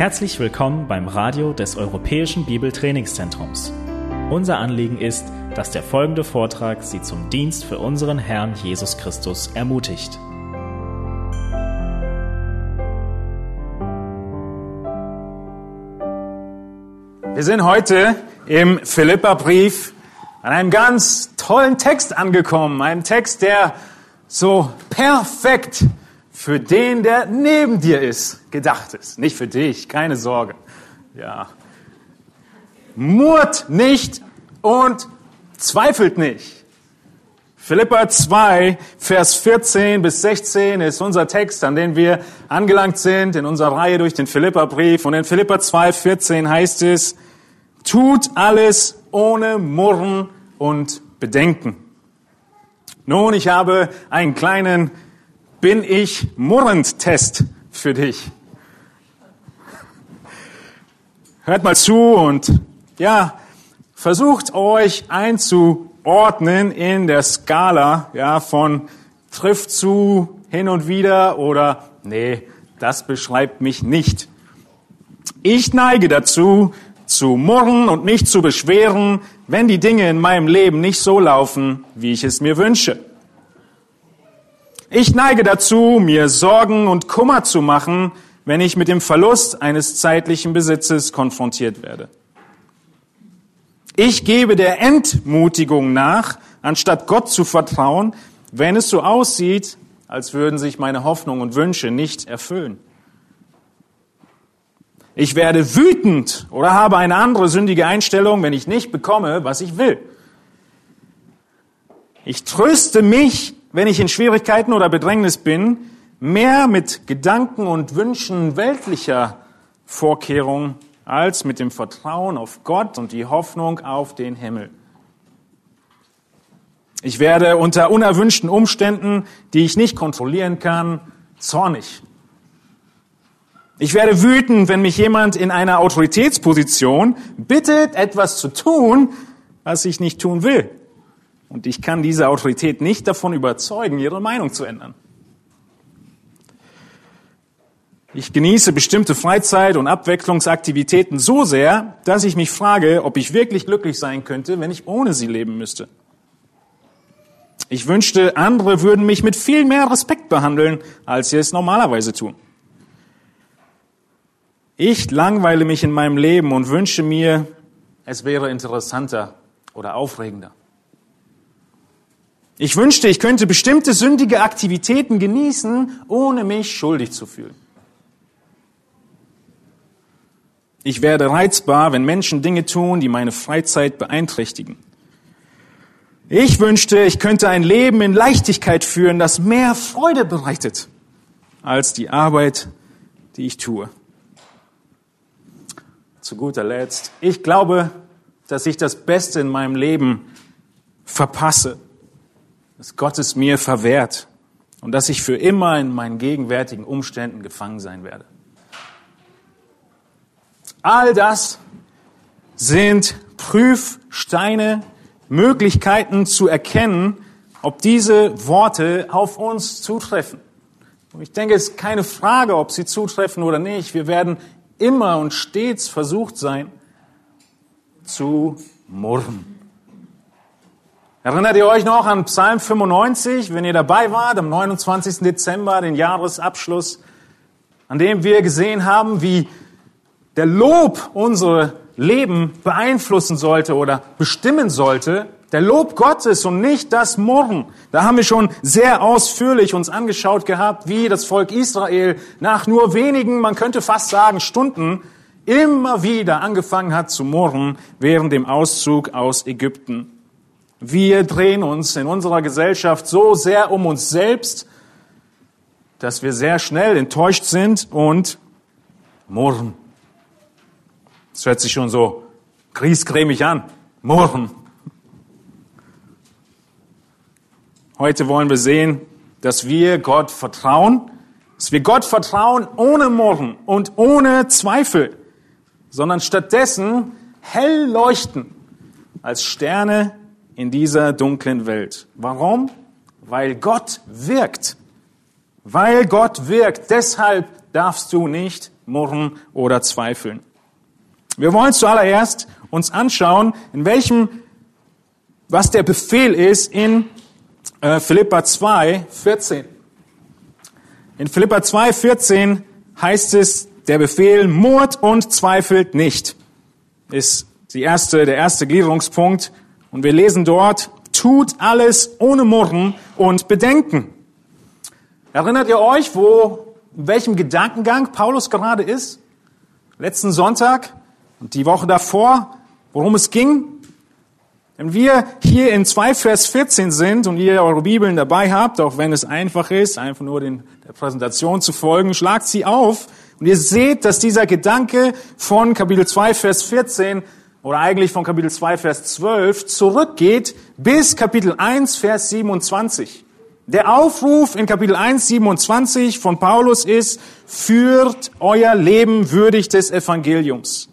Herzlich willkommen beim Radio des Europäischen Bibeltrainingszentrums. Unser Anliegen ist, dass der folgende Vortrag Sie zum Dienst für unseren Herrn Jesus Christus ermutigt. Wir sind heute im Philipperbrief an einem ganz tollen Text angekommen. Einem Text, der so perfekt für den, der neben dir ist, gedacht ist. Nicht für dich, keine Sorge. Ja. Murrt nicht und zweifelt nicht. Philippa 2, Vers 14 bis 16 ist unser Text, an den wir angelangt sind in unserer Reihe durch den Philippa-Brief. Und in Philippa 2, 14 heißt es, tut alles ohne Murren und Bedenken. Nun, ich habe einen kleinen bin ich murrend Test für dich. Hört mal zu und ja, versucht euch einzuordnen in der Skala, ja, von trifft zu hin und wieder oder nee, das beschreibt mich nicht. Ich neige dazu, zu murren und mich zu beschweren, wenn die Dinge in meinem Leben nicht so laufen, wie ich es mir wünsche. Ich neige dazu, mir Sorgen und Kummer zu machen, wenn ich mit dem Verlust eines zeitlichen Besitzes konfrontiert werde. Ich gebe der Entmutigung nach, anstatt Gott zu vertrauen, wenn es so aussieht, als würden sich meine Hoffnungen und Wünsche nicht erfüllen. Ich werde wütend oder habe eine andere sündige Einstellung, wenn ich nicht bekomme, was ich will. Ich tröste mich wenn ich in Schwierigkeiten oder Bedrängnis bin, mehr mit Gedanken und Wünschen weltlicher Vorkehrungen als mit dem Vertrauen auf Gott und die Hoffnung auf den Himmel. Ich werde unter unerwünschten Umständen, die ich nicht kontrollieren kann, zornig. Ich werde wütend, wenn mich jemand in einer Autoritätsposition bittet, etwas zu tun, was ich nicht tun will. Und ich kann diese Autorität nicht davon überzeugen, ihre Meinung zu ändern. Ich genieße bestimmte Freizeit- und Abwechslungsaktivitäten so sehr, dass ich mich frage, ob ich wirklich glücklich sein könnte, wenn ich ohne sie leben müsste. Ich wünschte, andere würden mich mit viel mehr Respekt behandeln, als sie es normalerweise tun. Ich langweile mich in meinem Leben und wünsche mir, es wäre interessanter oder aufregender. Ich wünschte, ich könnte bestimmte sündige Aktivitäten genießen, ohne mich schuldig zu fühlen. Ich werde reizbar, wenn Menschen Dinge tun, die meine Freizeit beeinträchtigen. Ich wünschte, ich könnte ein Leben in Leichtigkeit führen, das mehr Freude bereitet als die Arbeit, die ich tue. Zu guter Letzt, ich glaube, dass ich das Beste in meinem Leben verpasse dass Gott es mir verwehrt und dass ich für immer in meinen gegenwärtigen Umständen gefangen sein werde. All das sind Prüfsteine, Möglichkeiten zu erkennen, ob diese Worte auf uns zutreffen. Und ich denke, es ist keine Frage, ob sie zutreffen oder nicht. Wir werden immer und stets versucht sein, zu murren. Erinnert ihr euch noch an Psalm 95, wenn ihr dabei wart, am 29. Dezember, den Jahresabschluss, an dem wir gesehen haben, wie der Lob unsere Leben beeinflussen sollte oder bestimmen sollte, der Lob Gottes und nicht das Murren. Da haben wir schon sehr ausführlich uns angeschaut gehabt, wie das Volk Israel nach nur wenigen, man könnte fast sagen, Stunden immer wieder angefangen hat zu murren während dem Auszug aus Ägypten. Wir drehen uns in unserer Gesellschaft so sehr um uns selbst, dass wir sehr schnell enttäuscht sind und murren. Das hört sich schon so griesgrämig an. Murren. Heute wollen wir sehen, dass wir Gott vertrauen, dass wir Gott vertrauen ohne Murren und ohne Zweifel, sondern stattdessen hell leuchten als Sterne in dieser dunklen Welt. Warum? Weil Gott wirkt. Weil Gott wirkt. Deshalb darfst du nicht murren oder zweifeln. Wir wollen zuallererst uns anschauen, in welchem, was der Befehl ist in äh, Philippa 2, 14. In Philippa 2, 14 heißt es, der Befehl murrt und zweifelt nicht. Ist die erste, der erste Gliederungspunkt. Und wir lesen dort, tut alles ohne Murren und Bedenken. Erinnert ihr euch, wo, in welchem Gedankengang Paulus gerade ist? Letzten Sonntag und die Woche davor, worum es ging? Wenn wir hier in 2 Vers 14 sind und ihr eure Bibeln dabei habt, auch wenn es einfach ist, einfach nur den, der Präsentation zu folgen, schlagt sie auf und ihr seht, dass dieser Gedanke von Kapitel 2 Vers 14 oder eigentlich von Kapitel 2 Vers 12 zurückgeht bis Kapitel 1 Vers 27. Der Aufruf in Kapitel 1, 27 von Paulus ist, führt euer Leben würdig des Evangeliums.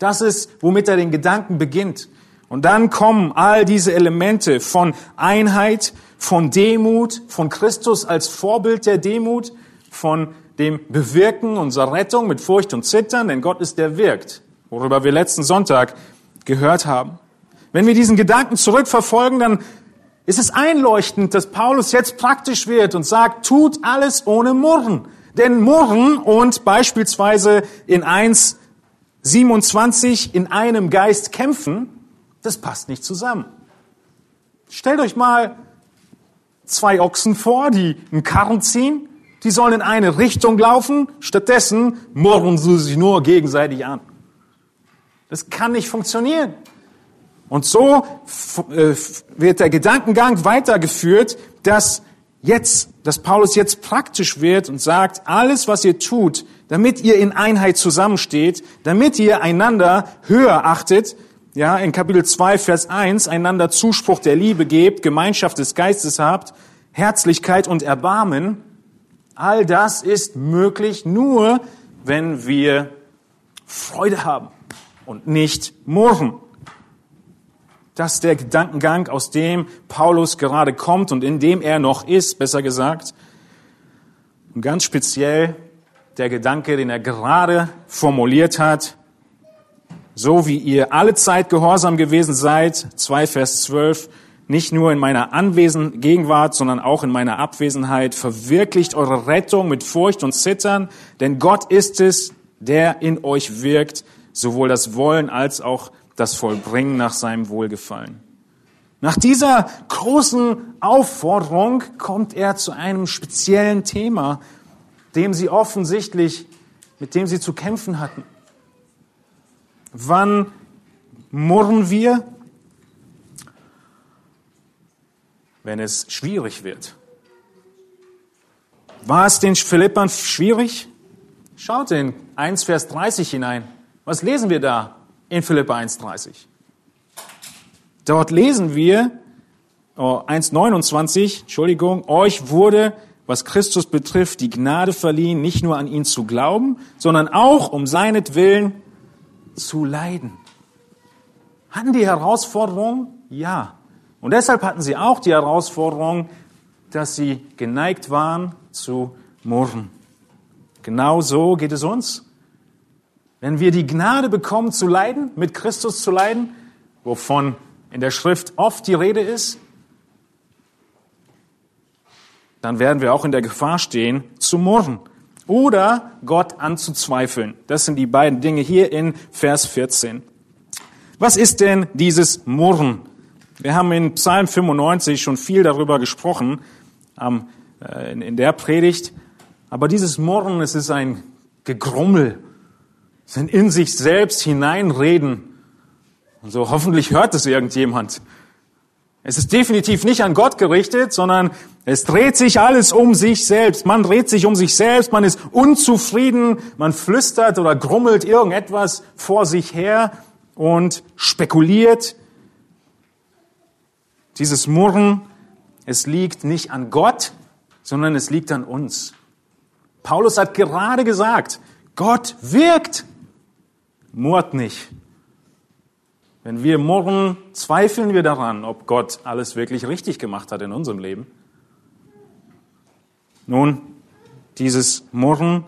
Das ist, womit er den Gedanken beginnt. Und dann kommen all diese Elemente von Einheit, von Demut, von Christus als Vorbild der Demut, von dem Bewirken unserer Rettung mit Furcht und Zittern, denn Gott ist der wirkt, worüber wir letzten Sonntag gehört haben. Wenn wir diesen Gedanken zurückverfolgen, dann ist es einleuchtend, dass Paulus jetzt praktisch wird und sagt, tut alles ohne Murren. Denn Murren und beispielsweise in 1, 27 in einem Geist kämpfen, das passt nicht zusammen. Stellt euch mal zwei Ochsen vor, die einen Karren ziehen. Die sollen in eine Richtung laufen. Stattdessen murren sie sich nur gegenseitig an. Das kann nicht funktionieren. Und so äh, wird der Gedankengang weitergeführt, dass jetzt, dass Paulus jetzt praktisch wird und sagt, alles, was ihr tut, damit ihr in Einheit zusammensteht, damit ihr einander höher achtet, ja, in Kapitel 2, Vers 1, einander Zuspruch der Liebe gebt, Gemeinschaft des Geistes habt, Herzlichkeit und Erbarmen. All das ist möglich nur, wenn wir Freude haben und nicht murren. Das ist der Gedankengang, aus dem Paulus gerade kommt und in dem er noch ist, besser gesagt. Und ganz speziell der Gedanke, den er gerade formuliert hat, so wie ihr alle Zeit gehorsam gewesen seid, 2 Vers 12, nicht nur in meiner Anwesen Gegenwart, sondern auch in meiner Abwesenheit, verwirklicht eure Rettung mit Furcht und Zittern, denn Gott ist es, der in euch wirkt, sowohl das Wollen als auch das Vollbringen nach seinem Wohlgefallen. Nach dieser großen Aufforderung kommt er zu einem speziellen Thema, dem sie offensichtlich, mit dem sie zu kämpfen hatten. Wann murren wir? Wenn es schwierig wird. War es den Philippern schwierig? Schaut in 1 Vers 30 hinein. Was lesen wir da in Philippa 1,30? Dort lesen wir, oh, 1,29, Entschuldigung, euch wurde, was Christus betrifft, die Gnade verliehen, nicht nur an ihn zu glauben, sondern auch um seinetwillen zu leiden. Hatten die Herausforderung? Ja. Und deshalb hatten sie auch die Herausforderung, dass sie geneigt waren zu murren. Genau so geht es uns. Wenn wir die Gnade bekommen zu leiden, mit Christus zu leiden, wovon in der Schrift oft die Rede ist, dann werden wir auch in der Gefahr stehen, zu murren oder Gott anzuzweifeln. Das sind die beiden Dinge hier in Vers 14. Was ist denn dieses Murren? Wir haben in Psalm 95 schon viel darüber gesprochen äh, in der Predigt. Aber dieses Murren, es ist ein Gegrummel, ein in sich selbst hineinreden. Und so hoffentlich hört es irgendjemand. Es ist definitiv nicht an Gott gerichtet, sondern es dreht sich alles um sich selbst. Man dreht sich um sich selbst, man ist unzufrieden, man flüstert oder grummelt irgendetwas vor sich her und spekuliert. Dieses Murren, es liegt nicht an Gott, sondern es liegt an uns. Paulus hat gerade gesagt, Gott wirkt, murrt nicht. Wenn wir murren, zweifeln wir daran, ob Gott alles wirklich richtig gemacht hat in unserem Leben. Nun, dieses Murren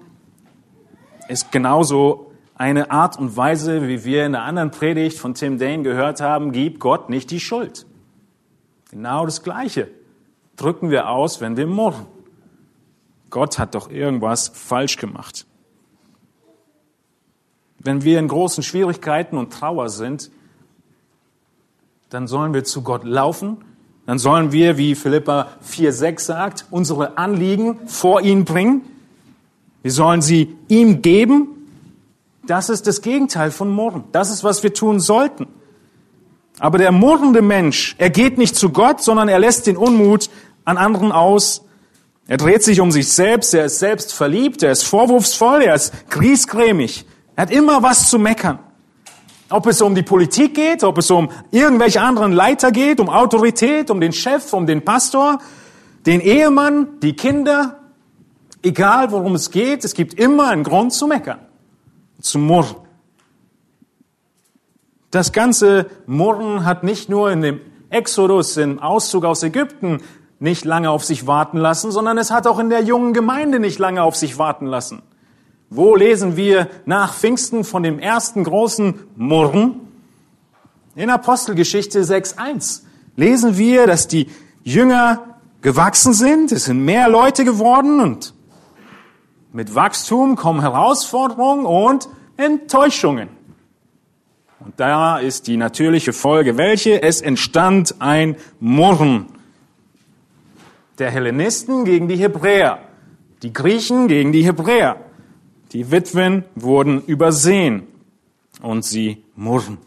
ist genauso eine Art und Weise, wie wir in der anderen Predigt von Tim Dane gehört haben, gib Gott nicht die Schuld. Genau das Gleiche drücken wir aus, wenn wir murren. Gott hat doch irgendwas falsch gemacht. Wenn wir in großen Schwierigkeiten und Trauer sind, dann sollen wir zu Gott laufen, dann sollen wir, wie Philippa 4,6 sagt, unsere Anliegen vor ihn bringen. Wir sollen sie ihm geben. Das ist das Gegenteil von Murren. Das ist, was wir tun sollten. Aber der murrende Mensch, er geht nicht zu Gott, sondern er lässt den Unmut an anderen aus. Er dreht sich um sich selbst, er ist selbst verliebt, er ist vorwurfsvoll, er ist griesgrämig. Er hat immer was zu meckern. Ob es um die Politik geht, ob es um irgendwelche anderen Leiter geht, um Autorität, um den Chef, um den Pastor, den Ehemann, die Kinder, egal worum es geht, es gibt immer einen Grund zu meckern, zu murren. Das ganze Murren hat nicht nur in dem Exodus, im Auszug aus Ägypten, nicht lange auf sich warten lassen, sondern es hat auch in der jungen Gemeinde nicht lange auf sich warten lassen. Wo lesen wir nach Pfingsten von dem ersten großen Murren? In Apostelgeschichte 6.1 lesen wir, dass die Jünger gewachsen sind, es sind mehr Leute geworden und mit Wachstum kommen Herausforderungen und Enttäuschungen. Und da ist die natürliche Folge welche? Es entstand ein Murren der Hellenisten gegen die Hebräer, die Griechen gegen die Hebräer. Die Witwen wurden übersehen und sie murren.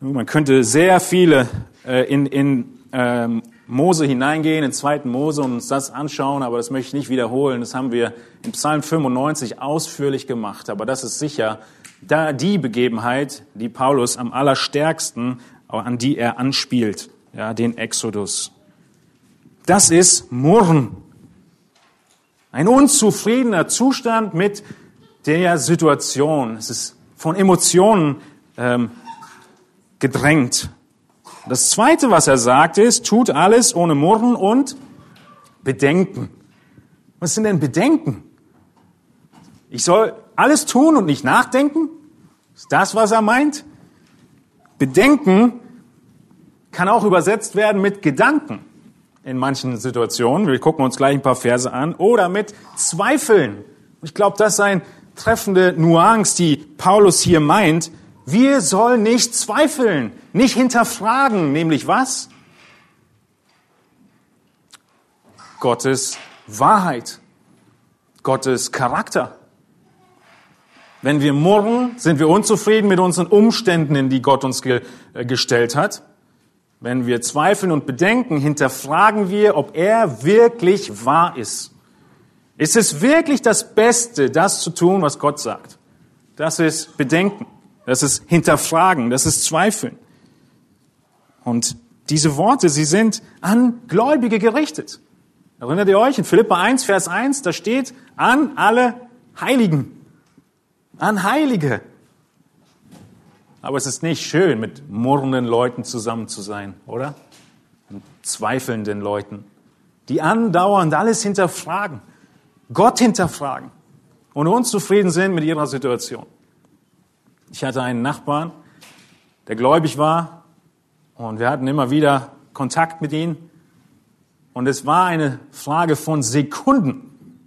Man könnte sehr viele äh, in, in ähm, Mose hineingehen, in zweiten Mose und uns das anschauen, aber das möchte ich nicht wiederholen. Das haben wir in Psalm 95 ausführlich gemacht. Aber das ist sicher da die Begebenheit, die Paulus am allerstärksten, an die er anspielt, ja, den Exodus. Das ist Murren. Ein unzufriedener Zustand mit der Situation. Es ist von Emotionen ähm, gedrängt. Das Zweite, was er sagt, ist, tut alles ohne Murren und Bedenken. Was sind denn Bedenken? Ich soll alles tun und nicht nachdenken? Ist das, was er meint? Bedenken kann auch übersetzt werden mit Gedanken in manchen Situationen. Wir gucken uns gleich ein paar Verse an. Oder mit Zweifeln. Ich glaube, das ist eine treffende Nuance, die Paulus hier meint. Wir sollen nicht zweifeln, nicht hinterfragen, nämlich was? Gottes Wahrheit, Gottes Charakter. Wenn wir murren, sind wir unzufrieden mit unseren Umständen, in die Gott uns ge äh, gestellt hat. Wenn wir zweifeln und bedenken, hinterfragen wir, ob er wirklich wahr ist. Ist es wirklich das Beste, das zu tun, was Gott sagt? Das ist Bedenken, das ist Hinterfragen, das ist Zweifeln. Und diese Worte, sie sind an Gläubige gerichtet. Erinnert ihr euch in Philippa 1, Vers 1, da steht an alle Heiligen. An Heilige. Aber es ist nicht schön, mit murrenden Leuten zusammen zu sein, oder? Mit zweifelnden Leuten, die andauernd alles hinterfragen, Gott hinterfragen und unzufrieden sind mit ihrer Situation. Ich hatte einen Nachbarn, der gläubig war und wir hatten immer wieder Kontakt mit ihm. Und es war eine Frage von Sekunden.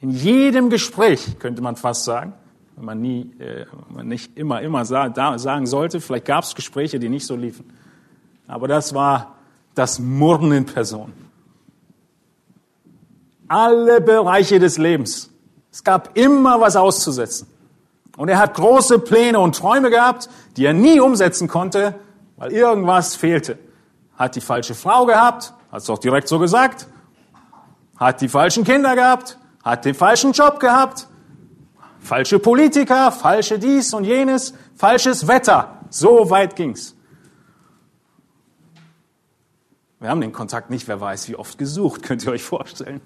In jedem Gespräch, könnte man fast sagen, man nie, äh, man nicht immer, immer sagen sollte. Vielleicht gab es Gespräche, die nicht so liefen. Aber das war das Murren in Person. Alle Bereiche des Lebens. Es gab immer was auszusetzen. Und er hat große Pläne und Träume gehabt, die er nie umsetzen konnte, weil irgendwas fehlte. Hat die falsche Frau gehabt, hat es auch direkt so gesagt. Hat die falschen Kinder gehabt, hat den falschen Job gehabt, Falsche Politiker, falsche dies und jenes, falsches Wetter. So weit ging's. Wir haben den Kontakt nicht, wer weiß, wie oft gesucht, könnt ihr euch vorstellen.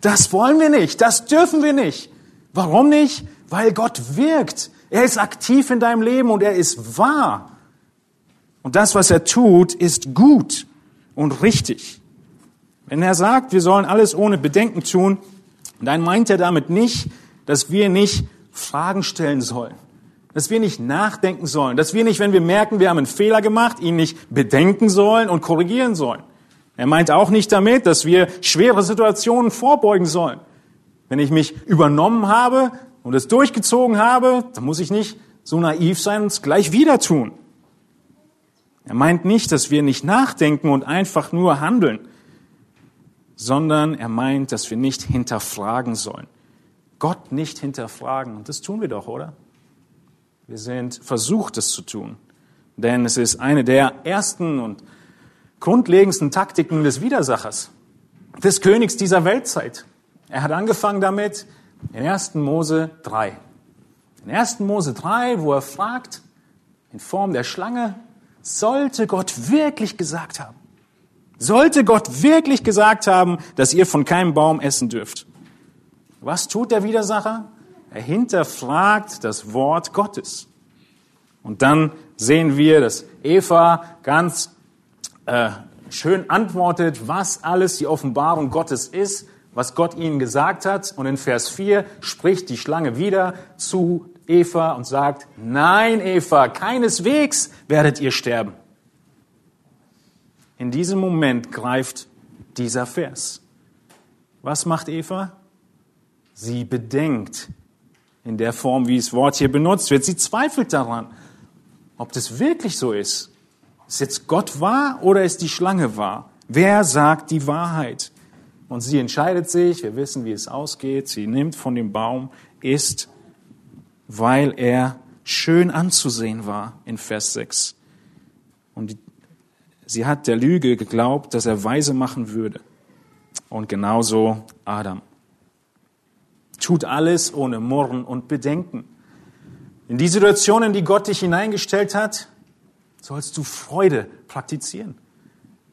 Das wollen wir nicht, das dürfen wir nicht. Warum nicht? Weil Gott wirkt. Er ist aktiv in deinem Leben und er ist wahr. Und das, was er tut, ist gut und richtig. Wenn er sagt, wir sollen alles ohne Bedenken tun, dann meint er damit nicht, dass wir nicht Fragen stellen sollen, dass wir nicht nachdenken sollen, dass wir nicht, wenn wir merken, wir haben einen Fehler gemacht, ihn nicht bedenken sollen und korrigieren sollen. Er meint auch nicht damit, dass wir schwere Situationen vorbeugen sollen. Wenn ich mich übernommen habe und es durchgezogen habe, dann muss ich nicht so naiv sein und es gleich wieder tun. Er meint nicht, dass wir nicht nachdenken und einfach nur handeln, sondern er meint, dass wir nicht hinterfragen sollen. Gott nicht hinterfragen. Und das tun wir doch, oder? Wir sind versucht, es zu tun. Denn es ist eine der ersten und grundlegendsten Taktiken des Widersachers, des Königs dieser Weltzeit. Er hat angefangen damit in 1. Mose 3. In 1. Mose 3, wo er fragt, in Form der Schlange, sollte Gott wirklich gesagt haben, sollte Gott wirklich gesagt haben, dass ihr von keinem Baum essen dürft. Was tut der Widersacher? Er hinterfragt das Wort Gottes. Und dann sehen wir, dass Eva ganz äh, schön antwortet, was alles die Offenbarung Gottes ist, was Gott ihnen gesagt hat. Und in Vers 4 spricht die Schlange wieder zu Eva und sagt, nein, Eva, keineswegs werdet ihr sterben. In diesem Moment greift dieser Vers. Was macht Eva? Sie bedenkt in der Form, wie das Wort hier benutzt wird. Sie zweifelt daran, ob das wirklich so ist. Ist jetzt Gott wahr oder ist die Schlange wahr? Wer sagt die Wahrheit? Und sie entscheidet sich, wir wissen, wie es ausgeht, sie nimmt von dem Baum, isst, weil er schön anzusehen war in Vers 6. Und sie hat der Lüge geglaubt, dass er weise machen würde. Und genauso Adam. Tut alles ohne Murren und Bedenken. In die Situationen, die Gott dich hineingestellt hat, sollst du Freude praktizieren.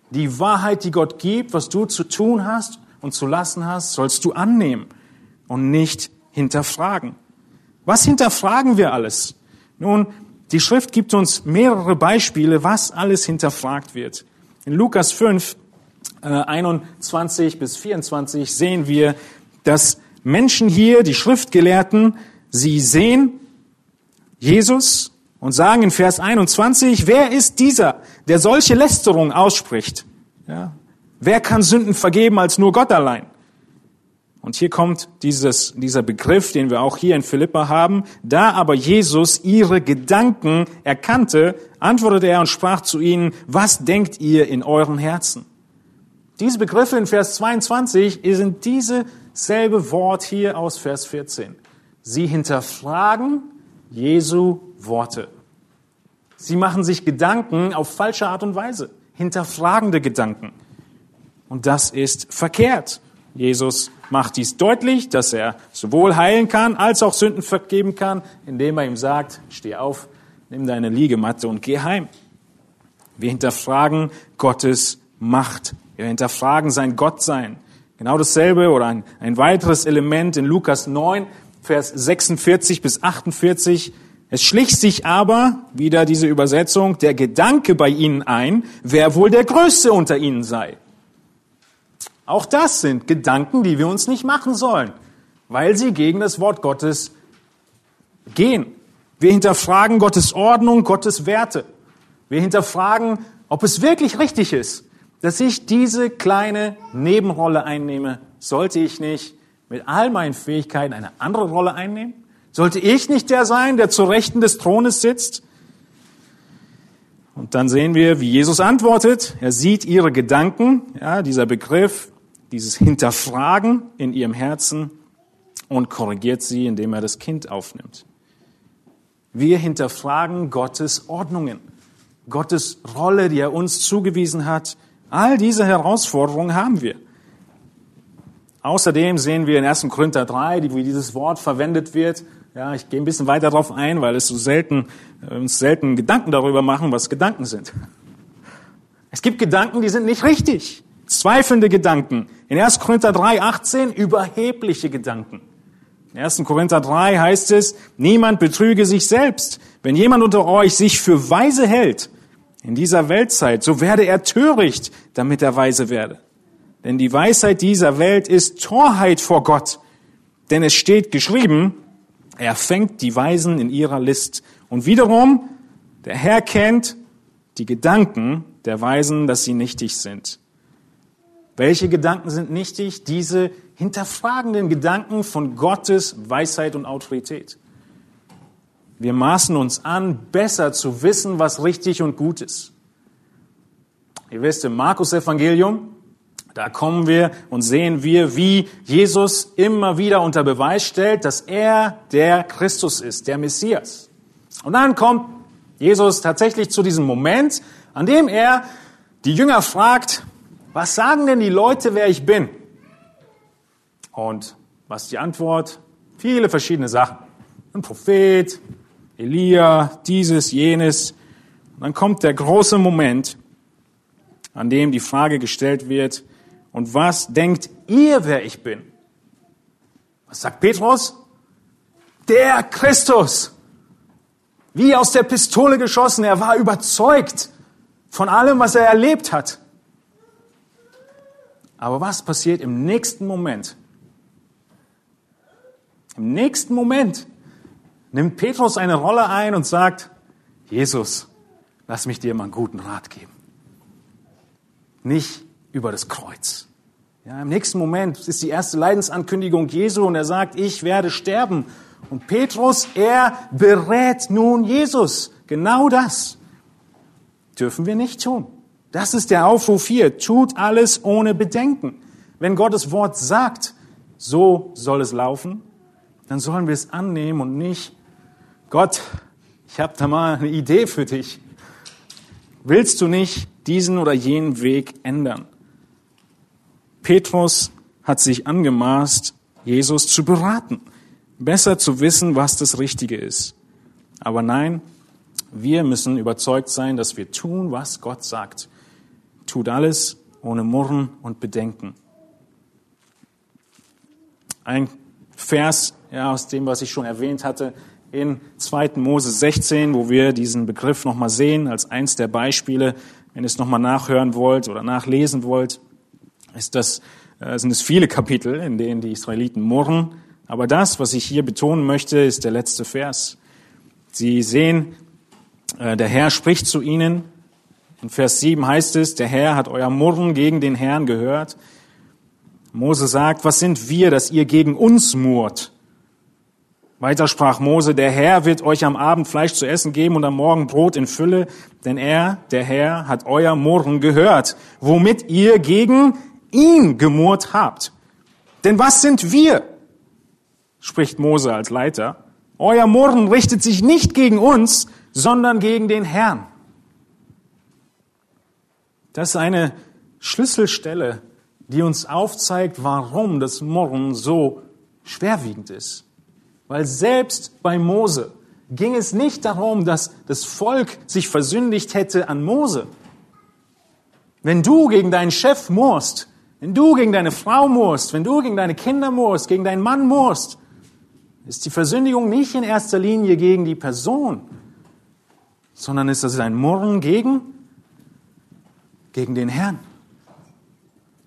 Die Wahrheit, die Gott gibt, was du zu tun hast und zu lassen hast, sollst du annehmen und nicht hinterfragen. Was hinterfragen wir alles? Nun, die Schrift gibt uns mehrere Beispiele, was alles hinterfragt wird. In Lukas 5, äh, 21 bis 24 sehen wir, dass Menschen hier, die Schriftgelehrten, sie sehen Jesus und sagen in Vers 21, wer ist dieser, der solche Lästerung ausspricht? Ja. Wer kann Sünden vergeben als nur Gott allein? Und hier kommt dieses, dieser Begriff, den wir auch hier in Philippa haben. Da aber Jesus ihre Gedanken erkannte, antwortete er und sprach zu ihnen, was denkt ihr in euren Herzen? Diese Begriffe in Vers 22 sind diese selbe Wort hier aus Vers 14. Sie hinterfragen Jesu Worte. Sie machen sich Gedanken auf falsche Art und Weise, hinterfragende Gedanken. Und das ist verkehrt. Jesus macht dies deutlich, dass er sowohl heilen kann als auch Sünden vergeben kann, indem er ihm sagt, steh auf, nimm deine Liegematte und geh heim. Wir hinterfragen Gottes Macht. Wir hinterfragen sein Gottsein. Genau dasselbe oder ein, ein weiteres Element in Lukas 9, Vers 46 bis 48. Es schlich sich aber, wieder diese Übersetzung, der Gedanke bei ihnen ein, wer wohl der Größte unter ihnen sei. Auch das sind Gedanken, die wir uns nicht machen sollen, weil sie gegen das Wort Gottes gehen. Wir hinterfragen Gottes Ordnung, Gottes Werte. Wir hinterfragen, ob es wirklich richtig ist, dass ich diese kleine Nebenrolle einnehme, sollte ich nicht mit all meinen Fähigkeiten eine andere Rolle einnehmen? Sollte ich nicht der sein, der zur Rechten des Thrones sitzt? Und dann sehen wir, wie Jesus antwortet. Er sieht ihre Gedanken, ja, dieser Begriff, dieses Hinterfragen in ihrem Herzen und korrigiert sie, indem er das Kind aufnimmt. Wir hinterfragen Gottes Ordnungen, Gottes Rolle, die er uns zugewiesen hat, All diese Herausforderungen haben wir. Außerdem sehen wir in 1. Korinther 3, wie dieses Wort verwendet wird. Ja, ich gehe ein bisschen weiter darauf ein, weil es so selten, äh, uns selten Gedanken darüber machen, was Gedanken sind. Es gibt Gedanken, die sind nicht richtig. Zweifelnde Gedanken. In 1. Korinther 3, 18 überhebliche Gedanken. In 1. Korinther 3 heißt es, niemand betrüge sich selbst. Wenn jemand unter euch sich für weise hält, in dieser Weltzeit, so werde er töricht, damit er weise werde. Denn die Weisheit dieser Welt ist Torheit vor Gott. Denn es steht geschrieben, er fängt die Weisen in ihrer List. Und wiederum, der Herr kennt die Gedanken der Weisen, dass sie nichtig sind. Welche Gedanken sind nichtig? Diese hinterfragenden Gedanken von Gottes Weisheit und Autorität. Wir maßen uns an, besser zu wissen, was richtig und gut ist. Ihr wisst, im Markus Evangelium, da kommen wir und sehen wir, wie Jesus immer wieder unter Beweis stellt, dass er der Christus ist, der Messias. Und dann kommt Jesus tatsächlich zu diesem Moment, an dem er die Jünger fragt, was sagen denn die Leute, wer ich bin? Und was ist die Antwort? Viele verschiedene Sachen. Ein Prophet, Elia, dieses, jenes. Und dann kommt der große Moment, an dem die Frage gestellt wird, und was denkt ihr, wer ich bin? Was sagt Petrus? Der Christus. Wie aus der Pistole geschossen. Er war überzeugt von allem, was er erlebt hat. Aber was passiert im nächsten Moment? Im nächsten Moment nimmt Petrus eine Rolle ein und sagt, Jesus, lass mich dir mal einen guten Rat geben. Nicht über das Kreuz. Ja, Im nächsten Moment ist die erste Leidensankündigung Jesu und er sagt, ich werde sterben. Und Petrus, er berät nun Jesus. Genau das dürfen wir nicht tun. Das ist der Aufruf hier. Tut alles ohne Bedenken. Wenn Gottes Wort sagt, so soll es laufen, dann sollen wir es annehmen und nicht, Gott, ich habe da mal eine Idee für dich. Willst du nicht diesen oder jenen Weg ändern? Petrus hat sich angemaßt, Jesus zu beraten, besser zu wissen, was das Richtige ist. Aber nein, wir müssen überzeugt sein, dass wir tun, was Gott sagt. Tut alles ohne Murren und Bedenken. Ein Vers ja, aus dem, was ich schon erwähnt hatte, in 2. Mose 16, wo wir diesen Begriff nochmal sehen, als eins der Beispiele, wenn ihr es nochmal nachhören wollt oder nachlesen wollt ist das, äh, sind es viele Kapitel, in denen die Israeliten murren. Aber das, was ich hier betonen möchte, ist der letzte Vers. Sie sehen, äh, der Herr spricht zu ihnen. In Vers 7 heißt es, der Herr hat euer Murren gegen den Herrn gehört. Mose sagt, was sind wir, dass ihr gegen uns murrt? Weiter sprach Mose, der Herr wird euch am Abend Fleisch zu essen geben und am Morgen Brot in Fülle, denn er, der Herr, hat euer Murren gehört, womit ihr gegen ihn gemurrt habt. Denn was sind wir? spricht Mose als Leiter. Euer Murren richtet sich nicht gegen uns, sondern gegen den Herrn. Das ist eine Schlüsselstelle, die uns aufzeigt, warum das Murren so schwerwiegend ist. Weil selbst bei Mose ging es nicht darum, dass das Volk sich versündigt hätte an Mose. Wenn du gegen deinen Chef murrst, wenn du gegen deine Frau musst, wenn du gegen deine Kinder musst, gegen deinen Mann musst, ist die Versündigung nicht in erster Linie gegen die Person, sondern ist das ein Murren gegen, gegen den Herrn.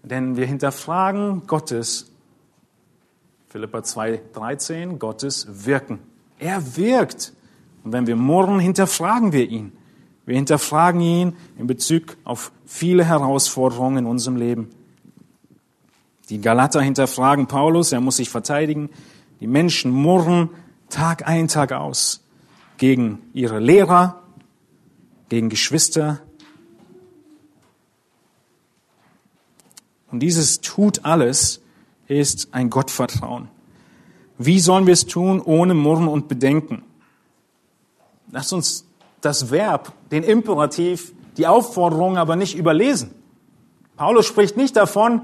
Denn wir hinterfragen Gottes, Philippa 2,13, Gottes Wirken. Er wirkt. Und wenn wir murren, hinterfragen wir ihn. Wir hinterfragen ihn in Bezug auf viele Herausforderungen in unserem Leben. Die Galater hinterfragen Paulus, er muss sich verteidigen. Die Menschen murren Tag ein, Tag aus gegen ihre Lehrer, gegen Geschwister. Und dieses tut alles ist ein Gottvertrauen. Wie sollen wir es tun ohne Murren und Bedenken? Lass uns das Verb, den Imperativ, die Aufforderung aber nicht überlesen. Paulus spricht nicht davon,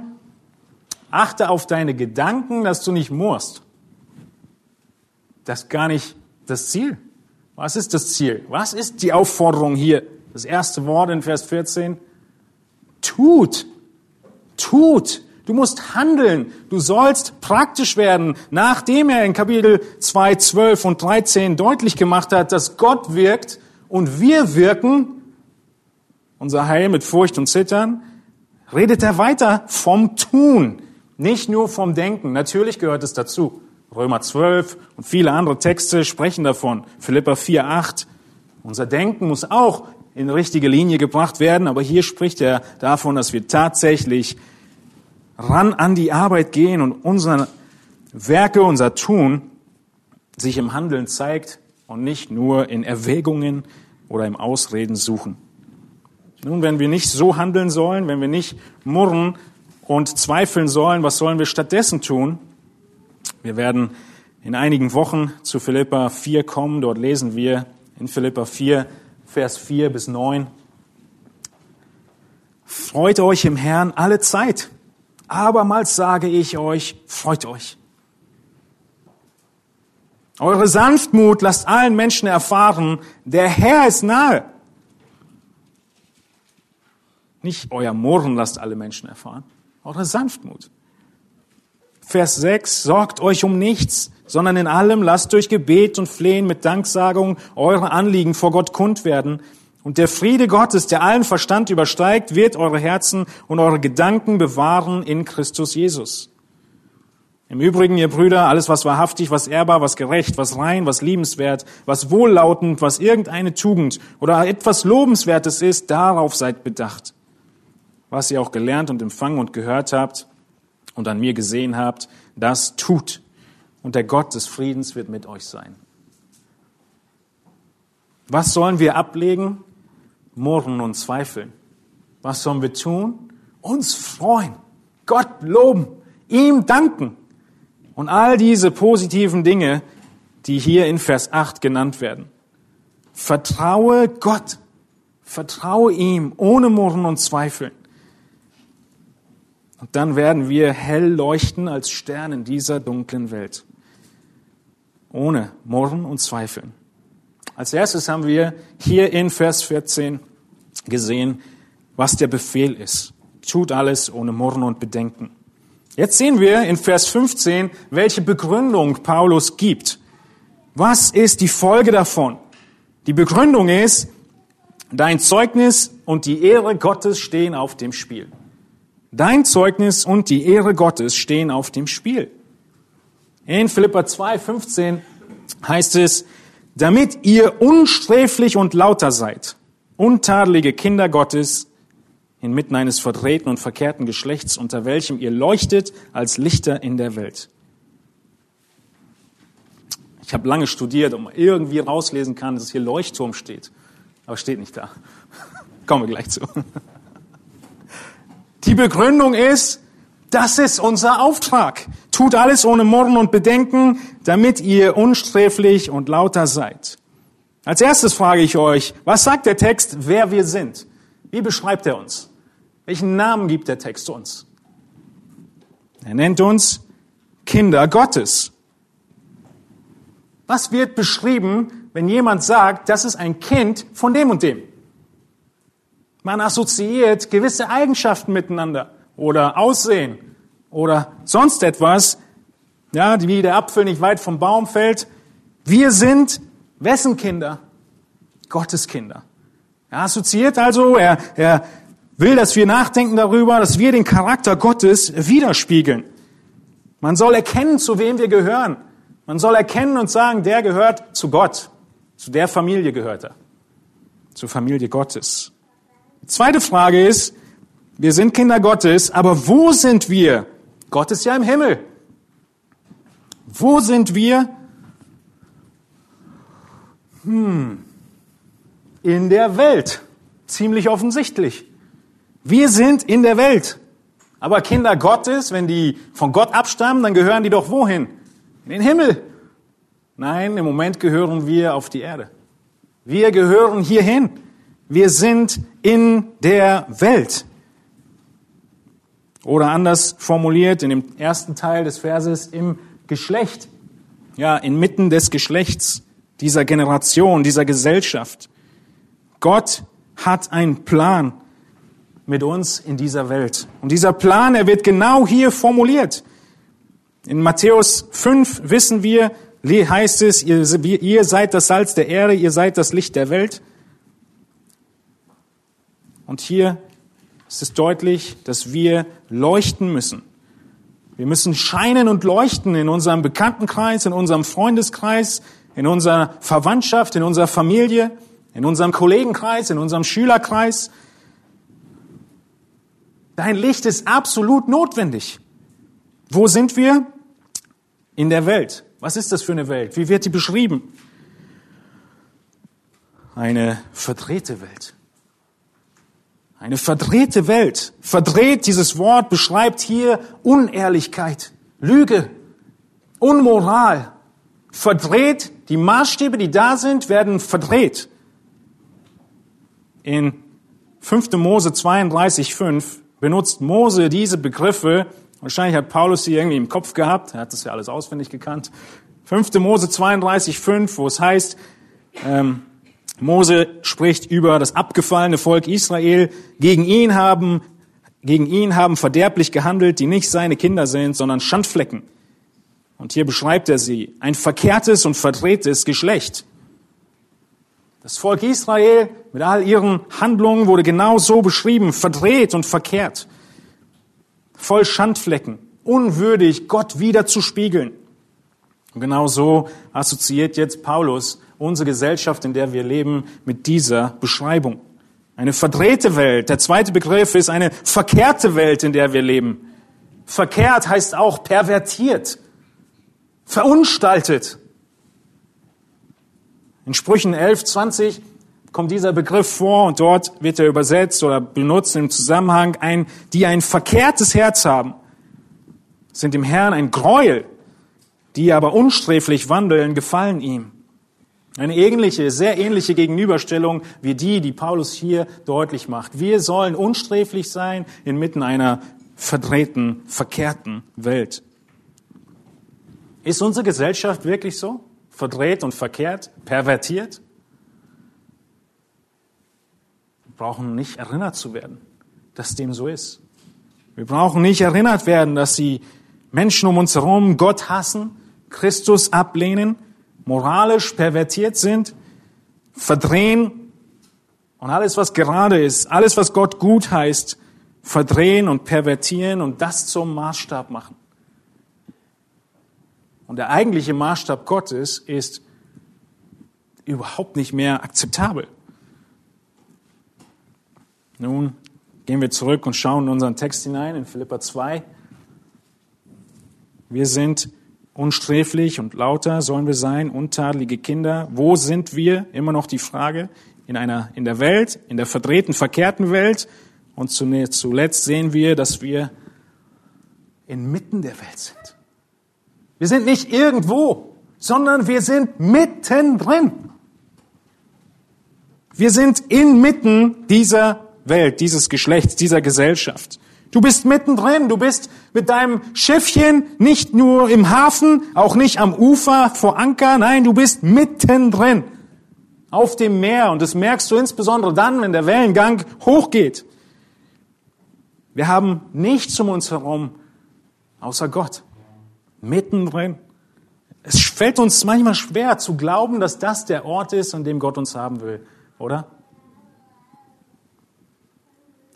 Achte auf deine Gedanken, dass du nicht murrst. Das ist gar nicht das Ziel. Was ist das Ziel? Was ist die Aufforderung hier? Das erste Wort in Vers 14. Tut. Tut. Du musst handeln. Du sollst praktisch werden, nachdem er in Kapitel 2, 12 und 13 deutlich gemacht hat, dass Gott wirkt und wir wirken, unser Heil mit Furcht und Zittern, redet er weiter vom Tun. Nicht nur vom Denken. Natürlich gehört es dazu. Römer 12 und viele andere Texte sprechen davon. Philippa 4, 8. Unser Denken muss auch in richtige Linie gebracht werden, aber hier spricht er davon, dass wir tatsächlich ran an die Arbeit gehen und unsere Werke, unser Tun sich im Handeln zeigt und nicht nur in Erwägungen oder im Ausreden suchen. Nun, wenn wir nicht so handeln sollen, wenn wir nicht murren und zweifeln sollen, was sollen wir stattdessen tun? Wir werden in einigen Wochen zu Philippa 4 kommen. Dort lesen wir in Philippa 4, Vers 4 bis 9. Freut euch im Herrn alle Zeit. Abermals sage ich euch, freut euch. Eure Sanftmut lasst allen Menschen erfahren, der Herr ist nahe. Nicht euer Murren lasst alle Menschen erfahren, eure Sanftmut. Vers 6, sorgt euch um nichts, sondern in allem lasst durch Gebet und Flehen mit Danksagung eure Anliegen vor Gott kund werden. Und der Friede Gottes, der allen Verstand übersteigt, wird eure Herzen und eure Gedanken bewahren in Christus Jesus. Im Übrigen, ihr Brüder, alles was wahrhaftig, was ehrbar, was gerecht, was rein, was liebenswert, was wohllautend, was irgendeine Tugend oder etwas Lobenswertes ist, darauf seid bedacht was ihr auch gelernt und empfangen und gehört habt und an mir gesehen habt, das tut. Und der Gott des Friedens wird mit euch sein. Was sollen wir ablegen? Murren und zweifeln. Was sollen wir tun? Uns freuen, Gott loben, ihm danken. Und all diese positiven Dinge, die hier in Vers 8 genannt werden. Vertraue Gott. Vertraue ihm ohne Murren und Zweifeln. Und dann werden wir hell leuchten als Stern in dieser dunklen Welt. Ohne Murren und Zweifeln. Als erstes haben wir hier in Vers 14 gesehen, was der Befehl ist. Tut alles ohne Murren und Bedenken. Jetzt sehen wir in Vers 15, welche Begründung Paulus gibt. Was ist die Folge davon? Die Begründung ist, dein Zeugnis und die Ehre Gottes stehen auf dem Spiel. Dein Zeugnis und die Ehre Gottes stehen auf dem Spiel. In Philippa 2, 15 heißt es, damit ihr unsträflich und lauter seid, untadelige Kinder Gottes, inmitten eines verdrehten und verkehrten Geschlechts, unter welchem ihr leuchtet als Lichter in der Welt. Ich habe lange studiert, um irgendwie rauslesen kann, dass hier Leuchtturm steht. Aber steht nicht da. Kommen wir gleich zu. Die Begründung ist, das ist unser Auftrag. Tut alles ohne Murren und Bedenken, damit ihr unsträflich und lauter seid. Als erstes frage ich euch, was sagt der Text, wer wir sind? Wie beschreibt er uns? Welchen Namen gibt der Text uns? Er nennt uns Kinder Gottes. Was wird beschrieben, wenn jemand sagt, das ist ein Kind von dem und dem? Man assoziiert gewisse Eigenschaften miteinander oder Aussehen oder sonst etwas, ja, wie der Apfel nicht weit vom Baum fällt. Wir sind wessen Kinder? Gottes Kinder. Er assoziiert also, er, er will, dass wir nachdenken darüber, dass wir den Charakter Gottes widerspiegeln. Man soll erkennen, zu wem wir gehören. Man soll erkennen und sagen, der gehört zu Gott. Zu der Familie gehört er. Zur Familie Gottes. Zweite Frage ist, wir sind Kinder Gottes, aber wo sind wir? Gott ist ja im Himmel. Wo sind wir? Hm, in der Welt. Ziemlich offensichtlich. Wir sind in der Welt. Aber Kinder Gottes, wenn die von Gott abstammen, dann gehören die doch wohin? In den Himmel. Nein, im Moment gehören wir auf die Erde. Wir gehören hierhin. Wir sind in der Welt. Oder anders formuliert in dem ersten Teil des Verses im Geschlecht. Ja, inmitten des Geschlechts dieser Generation, dieser Gesellschaft. Gott hat einen Plan mit uns in dieser Welt. Und dieser Plan, er wird genau hier formuliert. In Matthäus 5 wissen wir, heißt es, ihr, seid das Salz der Erde, ihr seid das Licht der Welt. Und hier ist es deutlich, dass wir leuchten müssen. Wir müssen scheinen und leuchten in unserem Bekanntenkreis, in unserem Freundeskreis, in unserer Verwandtschaft, in unserer Familie, in unserem Kollegenkreis, in unserem Schülerkreis. Dein Licht ist absolut notwendig. Wo sind wir? In der Welt. Was ist das für eine Welt? Wie wird die beschrieben? Eine verdrehte Welt. Eine verdrehte Welt. Verdreht, dieses Wort beschreibt hier Unehrlichkeit, Lüge, Unmoral. Verdreht, die Maßstäbe, die da sind, werden verdreht. In 5. Mose 32, 5 benutzt Mose diese Begriffe. Wahrscheinlich hat Paulus sie irgendwie im Kopf gehabt. Er hat das ja alles auswendig gekannt. 5. Mose 32, 5, wo es heißt, ähm, Mose spricht über das abgefallene Volk Israel. Gegen ihn haben, gegen ihn haben verderblich gehandelt, die nicht seine Kinder sind, sondern Schandflecken. Und hier beschreibt er sie. Ein verkehrtes und verdrehtes Geschlecht. Das Volk Israel mit all ihren Handlungen wurde genau so beschrieben, verdreht und verkehrt. Voll Schandflecken, unwürdig, Gott wieder zu spiegeln. Und genau so assoziiert jetzt Paulus unsere Gesellschaft, in der wir leben, mit dieser Beschreibung. Eine verdrehte Welt. Der zweite Begriff ist eine verkehrte Welt, in der wir leben. Verkehrt heißt auch pervertiert, verunstaltet. In Sprüchen 11, 20 kommt dieser Begriff vor und dort wird er übersetzt oder benutzt im Zusammenhang ein, die ein verkehrtes Herz haben, sind dem Herrn ein Gräuel, die aber unsträflich wandeln, gefallen ihm. Eine ähnliche, sehr ähnliche Gegenüberstellung wie die, die Paulus hier deutlich macht. Wir sollen unsträflich sein inmitten einer verdrehten, verkehrten Welt. Ist unsere Gesellschaft wirklich so? Verdreht und verkehrt? Pervertiert? Wir brauchen nicht erinnert zu werden, dass dem so ist. Wir brauchen nicht erinnert werden, dass die Menschen um uns herum Gott hassen, Christus ablehnen, moralisch pervertiert sind, verdrehen und alles, was gerade ist, alles, was Gott gut heißt, verdrehen und pervertieren und das zum Maßstab machen. Und der eigentliche Maßstab Gottes ist überhaupt nicht mehr akzeptabel. Nun gehen wir zurück und schauen in unseren Text hinein, in Philippa 2. Wir sind unsträflich und lauter sollen wir sein, untadelige Kinder. Wo sind wir? Immer noch die Frage. In einer, in der Welt, in der verdrehten, verkehrten Welt. Und zuletzt sehen wir, dass wir inmitten der Welt sind. Wir sind nicht irgendwo, sondern wir sind mittendrin. Wir sind inmitten dieser Welt, dieses Geschlechts, dieser Gesellschaft. Du bist mittendrin, du bist mit deinem Schiffchen nicht nur im Hafen, auch nicht am Ufer vor Anker, nein, du bist mittendrin auf dem Meer und das merkst du insbesondere dann, wenn der Wellengang hochgeht. Wir haben nichts um uns herum außer Gott. Mittendrin. Es fällt uns manchmal schwer zu glauben, dass das der Ort ist, an dem Gott uns haben will, oder?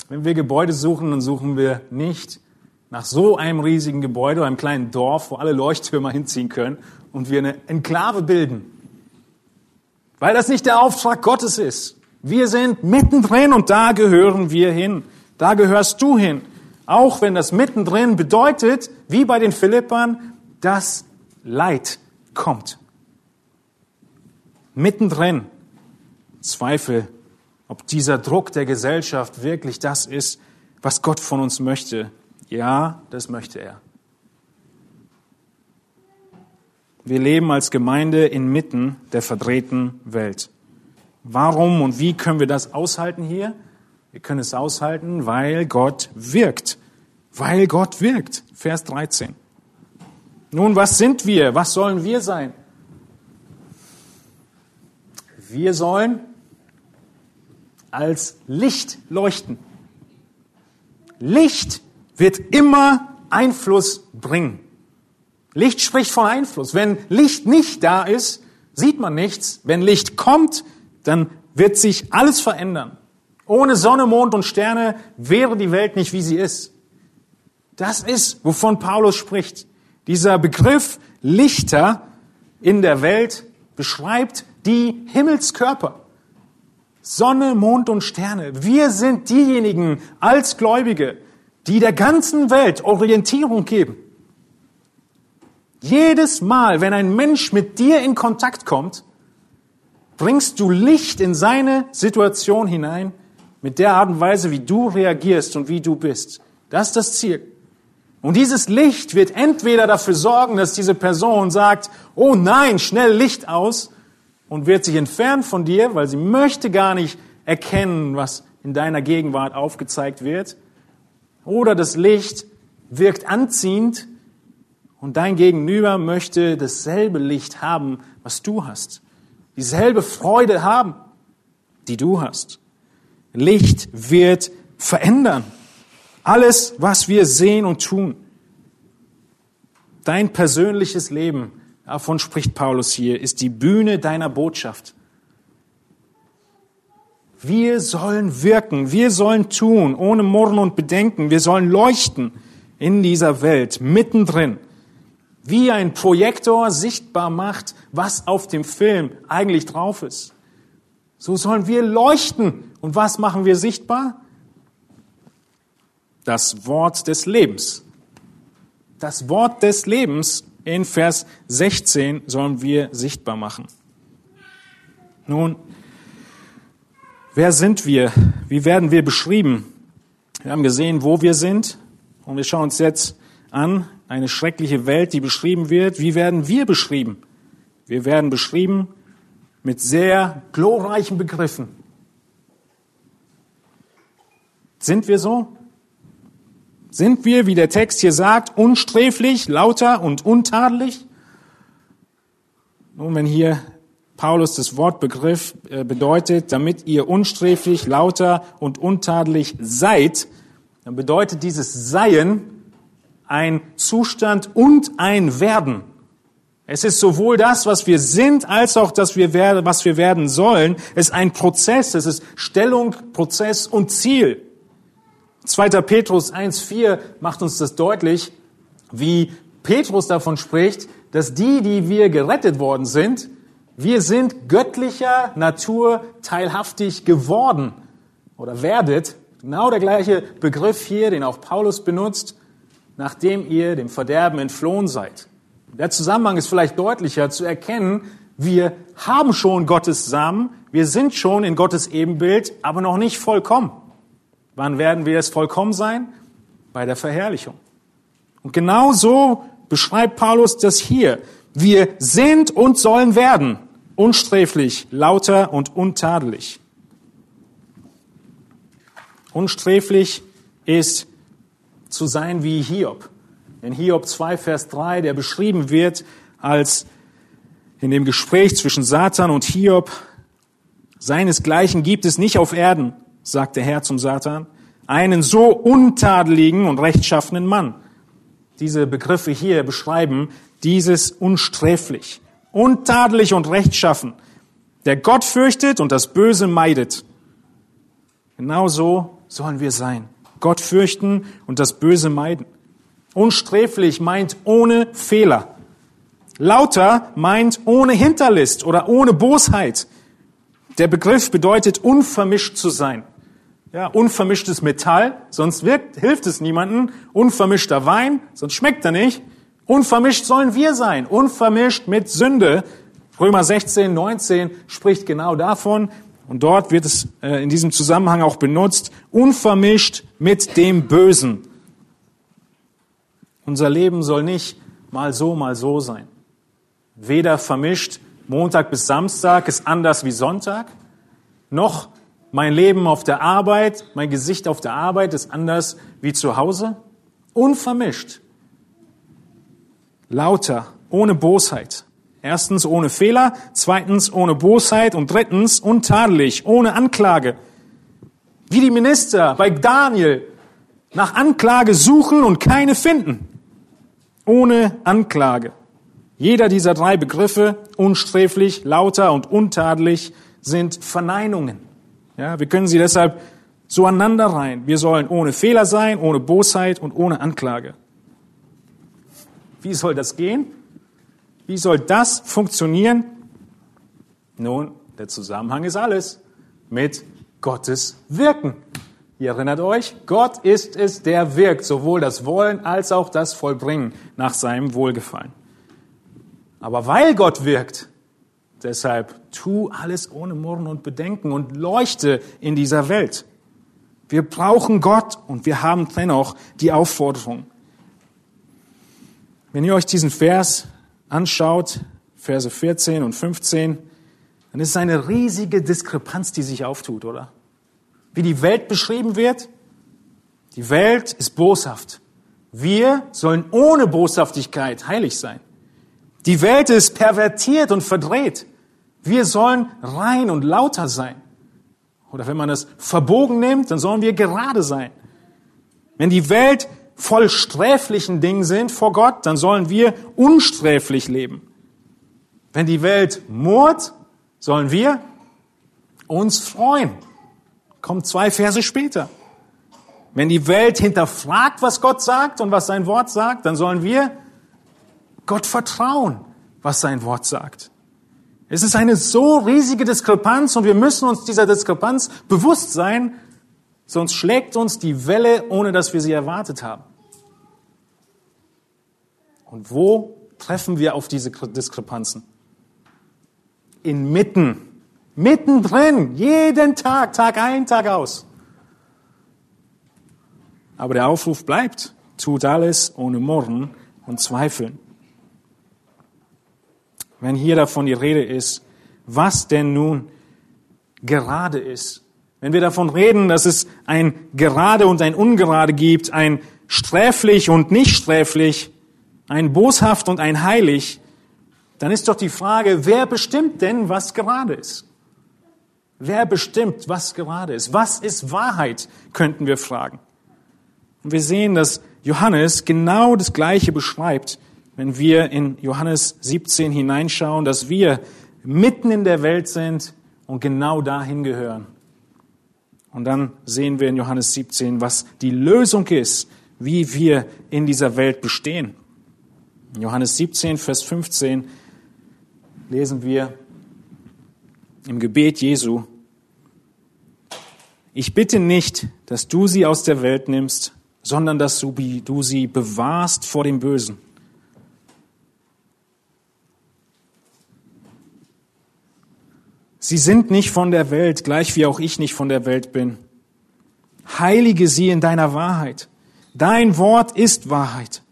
Wenn wir Gebäude suchen, dann suchen wir nicht nach so einem riesigen Gebäude oder einem kleinen Dorf, wo alle Leuchttürmer hinziehen können und wir eine Enklave bilden. Weil das nicht der Auftrag Gottes ist. Wir sind mittendrin und da gehören wir hin. Da gehörst du hin. Auch wenn das mittendrin bedeutet, wie bei den Philippern, dass Leid kommt. Mittendrin Zweifel, ob dieser Druck der Gesellschaft wirklich das ist, was Gott von uns möchte. Ja, das möchte er. Wir leben als Gemeinde inmitten der verdrehten Welt. Warum und wie können wir das aushalten hier? Wir können es aushalten, weil Gott wirkt. Weil Gott wirkt. Vers 13. Nun, was sind wir? Was sollen wir sein? Wir sollen als Licht leuchten. Licht wird immer Einfluss bringen. Licht spricht von Einfluss. Wenn Licht nicht da ist, sieht man nichts. Wenn Licht kommt, dann wird sich alles verändern. Ohne Sonne, Mond und Sterne wäre die Welt nicht, wie sie ist. Das ist, wovon Paulus spricht. Dieser Begriff Lichter in der Welt beschreibt die Himmelskörper. Sonne, Mond und Sterne. Wir sind diejenigen als Gläubige, die der ganzen Welt Orientierung geben. Jedes Mal, wenn ein Mensch mit dir in Kontakt kommt, bringst du Licht in seine Situation hinein mit der Art und Weise, wie du reagierst und wie du bist. Das ist das Ziel. Und dieses Licht wird entweder dafür sorgen, dass diese Person sagt, oh nein, schnell Licht aus und wird sich entfernen von dir, weil sie möchte gar nicht erkennen, was in deiner Gegenwart aufgezeigt wird. Oder das Licht wirkt anziehend und dein Gegenüber möchte dasselbe Licht haben, was du hast. Dieselbe Freude haben, die du hast. Licht wird verändern. Alles, was wir sehen und tun. Dein persönliches Leben, davon spricht Paulus hier, ist die Bühne deiner Botschaft. Wir sollen wirken, wir sollen tun, ohne Murren und Bedenken. Wir sollen leuchten in dieser Welt, mittendrin. Wie ein Projektor sichtbar macht, was auf dem Film eigentlich drauf ist. So sollen wir leuchten. Und was machen wir sichtbar? Das Wort des Lebens. Das Wort des Lebens in Vers 16 sollen wir sichtbar machen. Nun, wer sind wir? Wie werden wir beschrieben? Wir haben gesehen, wo wir sind. Und wir schauen uns jetzt an, eine schreckliche Welt, die beschrieben wird. Wie werden wir beschrieben? Wir werden beschrieben mit sehr glorreichen Begriffen. Sind wir so? Sind wir, wie der Text hier sagt, unsträflich, lauter und untadelig? Nun, wenn hier Paulus das Wortbegriff äh, bedeutet, damit ihr unsträflich, lauter und untadelig seid, dann bedeutet dieses Seien ein Zustand und ein Werden. Es ist sowohl das, was wir sind, als auch das, was wir werden sollen. Es ist ein Prozess, es ist Stellung, Prozess und Ziel. 2. Petrus 1.4 macht uns das deutlich, wie Petrus davon spricht, dass die, die wir gerettet worden sind, wir sind göttlicher Natur teilhaftig geworden oder werdet. Genau der gleiche Begriff hier, den auch Paulus benutzt, nachdem ihr dem Verderben entflohen seid. Der Zusammenhang ist vielleicht deutlicher zu erkennen, wir haben schon Gottes Samen, wir sind schon in Gottes Ebenbild, aber noch nicht vollkommen. Wann werden wir es vollkommen sein? Bei der Verherrlichung. Und genau so beschreibt Paulus das hier. Wir sind und sollen werden unsträflich, lauter und untadelig. Unsträflich ist zu sein wie Hiob. In Hiob 2, Vers 3, der beschrieben wird als in dem Gespräch zwischen Satan und Hiob, seinesgleichen gibt es nicht auf Erden, sagt der Herr zum Satan, einen so untadeligen und rechtschaffenen Mann. Diese Begriffe hier beschreiben dieses unsträflich, untadelig und rechtschaffen, der Gott fürchtet und das Böse meidet. Genauso sollen wir sein. Gott fürchten und das Böse meiden. Unsträflich meint ohne Fehler. Lauter meint ohne Hinterlist oder ohne Bosheit. Der Begriff bedeutet unvermischt zu sein. Ja, unvermischtes Metall, sonst wirkt, hilft es niemanden. Unvermischter Wein, sonst schmeckt er nicht. Unvermischt sollen wir sein, unvermischt mit Sünde. Römer 16, 19 spricht genau davon. Und dort wird es äh, in diesem Zusammenhang auch benutzt, unvermischt mit dem Bösen. Unser Leben soll nicht mal so, mal so sein. Weder vermischt, Montag bis Samstag ist anders wie Sonntag, noch mein Leben auf der Arbeit, mein Gesicht auf der Arbeit ist anders wie zu Hause. Unvermischt. Lauter, ohne Bosheit. Erstens ohne Fehler, zweitens ohne Bosheit und drittens untadelig, ohne Anklage. Wie die Minister bei Daniel nach Anklage suchen und keine finden ohne Anklage. Jeder dieser drei Begriffe, unsträflich, lauter und untadelig, sind Verneinungen. Ja, wir können sie deshalb so aneinander rein. Wir sollen ohne Fehler sein, ohne Bosheit und ohne Anklage. Wie soll das gehen? Wie soll das funktionieren? Nun, der Zusammenhang ist alles mit Gottes Wirken. Ihr erinnert euch, Gott ist es, der wirkt, sowohl das Wollen als auch das Vollbringen nach seinem Wohlgefallen. Aber weil Gott wirkt, deshalb tu alles ohne Murren und Bedenken und leuchte in dieser Welt. Wir brauchen Gott und wir haben dennoch die Aufforderung. Wenn ihr euch diesen Vers anschaut, Verse 14 und 15, dann ist es eine riesige Diskrepanz, die sich auftut, oder? Wie die Welt beschrieben wird. Die Welt ist boshaft. Wir sollen ohne Boshaftigkeit heilig sein. Die Welt ist pervertiert und verdreht. Wir sollen rein und lauter sein. Oder wenn man es verbogen nimmt, dann sollen wir gerade sein. Wenn die Welt voll sträflichen Dingen sind vor Gott, dann sollen wir unsträflich leben. Wenn die Welt murrt, sollen wir uns freuen. Kommt zwei Verse später. Wenn die Welt hinterfragt, was Gott sagt und was sein Wort sagt, dann sollen wir Gott vertrauen, was sein Wort sagt. Es ist eine so riesige Diskrepanz und wir müssen uns dieser Diskrepanz bewusst sein, sonst schlägt uns die Welle, ohne dass wir sie erwartet haben. Und wo treffen wir auf diese Diskrepanzen? Inmitten, mittendrin, jeden Tag, Tag ein, Tag aus. Aber der Aufruf bleibt, tut alles ohne Murren und Zweifeln wenn hier davon die Rede ist, was denn nun gerade ist. Wenn wir davon reden, dass es ein gerade und ein ungerade gibt, ein sträflich und nicht sträflich, ein boshaft und ein heilig, dann ist doch die Frage, wer bestimmt denn, was gerade ist? Wer bestimmt, was gerade ist? Was ist Wahrheit, könnten wir fragen. Und wir sehen, dass Johannes genau das Gleiche beschreibt wenn wir in Johannes 17 hineinschauen, dass wir mitten in der Welt sind und genau dahin gehören. Und dann sehen wir in Johannes 17, was die Lösung ist, wie wir in dieser Welt bestehen. In Johannes 17, Vers 15 lesen wir im Gebet Jesu, ich bitte nicht, dass du sie aus der Welt nimmst, sondern dass du sie bewahrst vor dem Bösen. Sie sind nicht von der Welt, gleich wie auch ich nicht von der Welt bin. Heilige sie in deiner Wahrheit. Dein Wort ist Wahrheit.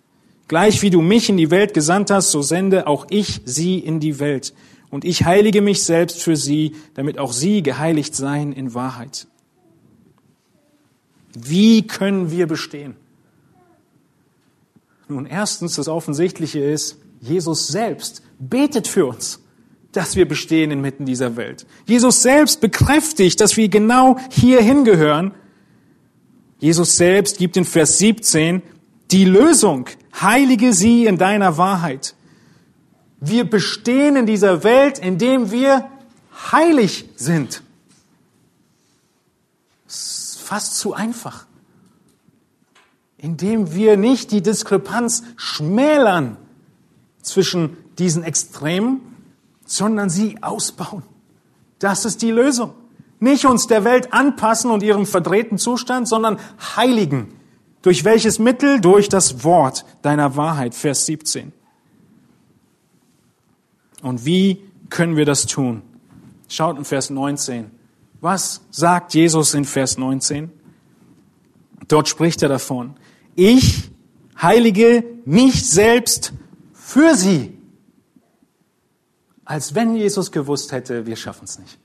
Gleich wie du mich in die Welt gesandt hast, so sende auch ich sie in die Welt. Und ich heilige mich selbst für sie, damit auch sie geheiligt seien in Wahrheit. Wie können wir bestehen? Nun, erstens, das Offensichtliche ist, Jesus selbst betet für uns dass wir bestehen inmitten dieser Welt. Jesus selbst bekräftigt, dass wir genau hier hingehören. Jesus selbst gibt in Vers 17 die Lösung. Heilige sie in deiner Wahrheit. Wir bestehen in dieser Welt, indem wir heilig sind. Das ist fast zu einfach. Indem wir nicht die Diskrepanz schmälern zwischen diesen Extremen sondern sie ausbauen. Das ist die Lösung. Nicht uns der Welt anpassen und ihrem verdrehten Zustand, sondern heiligen. Durch welches Mittel? Durch das Wort deiner Wahrheit, Vers 17. Und wie können wir das tun? Schaut in Vers 19. Was sagt Jesus in Vers 19? Dort spricht er davon. Ich heilige mich selbst für sie als wenn Jesus gewusst hätte, wir schaffen es nicht.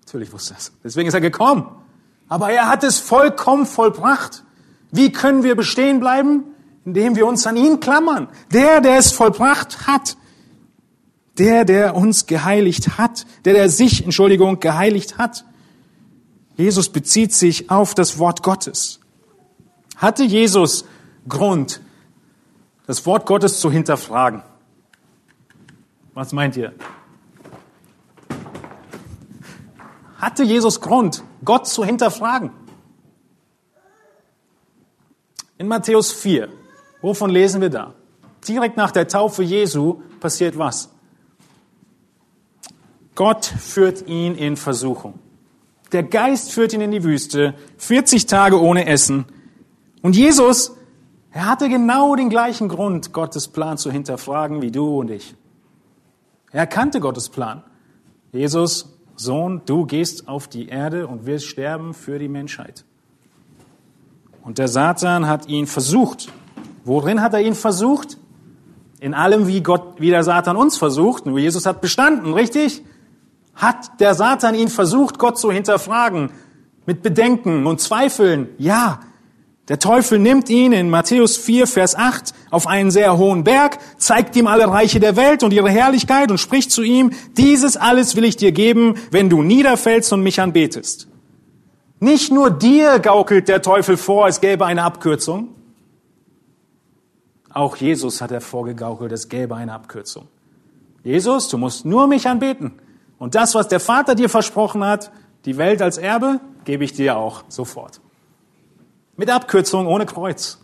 Natürlich wusste er es. Deswegen ist er gekommen. Aber er hat es vollkommen vollbracht. Wie können wir bestehen bleiben? Indem wir uns an ihn klammern. Der, der es vollbracht hat. Der, der uns geheiligt hat. Der, der sich, Entschuldigung, geheiligt hat. Jesus bezieht sich auf das Wort Gottes. Hatte Jesus Grund, das Wort Gottes zu hinterfragen? Was meint ihr? Hatte Jesus Grund, Gott zu hinterfragen? In Matthäus 4, wovon lesen wir da? Direkt nach der Taufe Jesu passiert was? Gott führt ihn in Versuchung. Der Geist führt ihn in die Wüste, 40 Tage ohne Essen. Und Jesus, er hatte genau den gleichen Grund, Gottes Plan zu hinterfragen wie du und ich. Er kannte Gottes Plan. Jesus, Sohn, du gehst auf die Erde und wirst sterben für die Menschheit. Und der Satan hat ihn versucht. Worin hat er ihn versucht? In allem, wie Gott, wie der Satan uns versucht. Nur Jesus hat bestanden, richtig? Hat der Satan ihn versucht, Gott zu hinterfragen? Mit Bedenken und Zweifeln? Ja. Der Teufel nimmt ihn in Matthäus 4, Vers 8 auf einen sehr hohen Berg, zeigt ihm alle Reiche der Welt und ihre Herrlichkeit und spricht zu ihm, dieses alles will ich dir geben, wenn du niederfällst und mich anbetest. Nicht nur dir gaukelt der Teufel vor, es gäbe eine Abkürzung. Auch Jesus hat er vorgegaukelt, es gäbe eine Abkürzung. Jesus, du musst nur mich anbeten. Und das, was der Vater dir versprochen hat, die Welt als Erbe, gebe ich dir auch sofort. Mit Abkürzung, ohne Kreuz.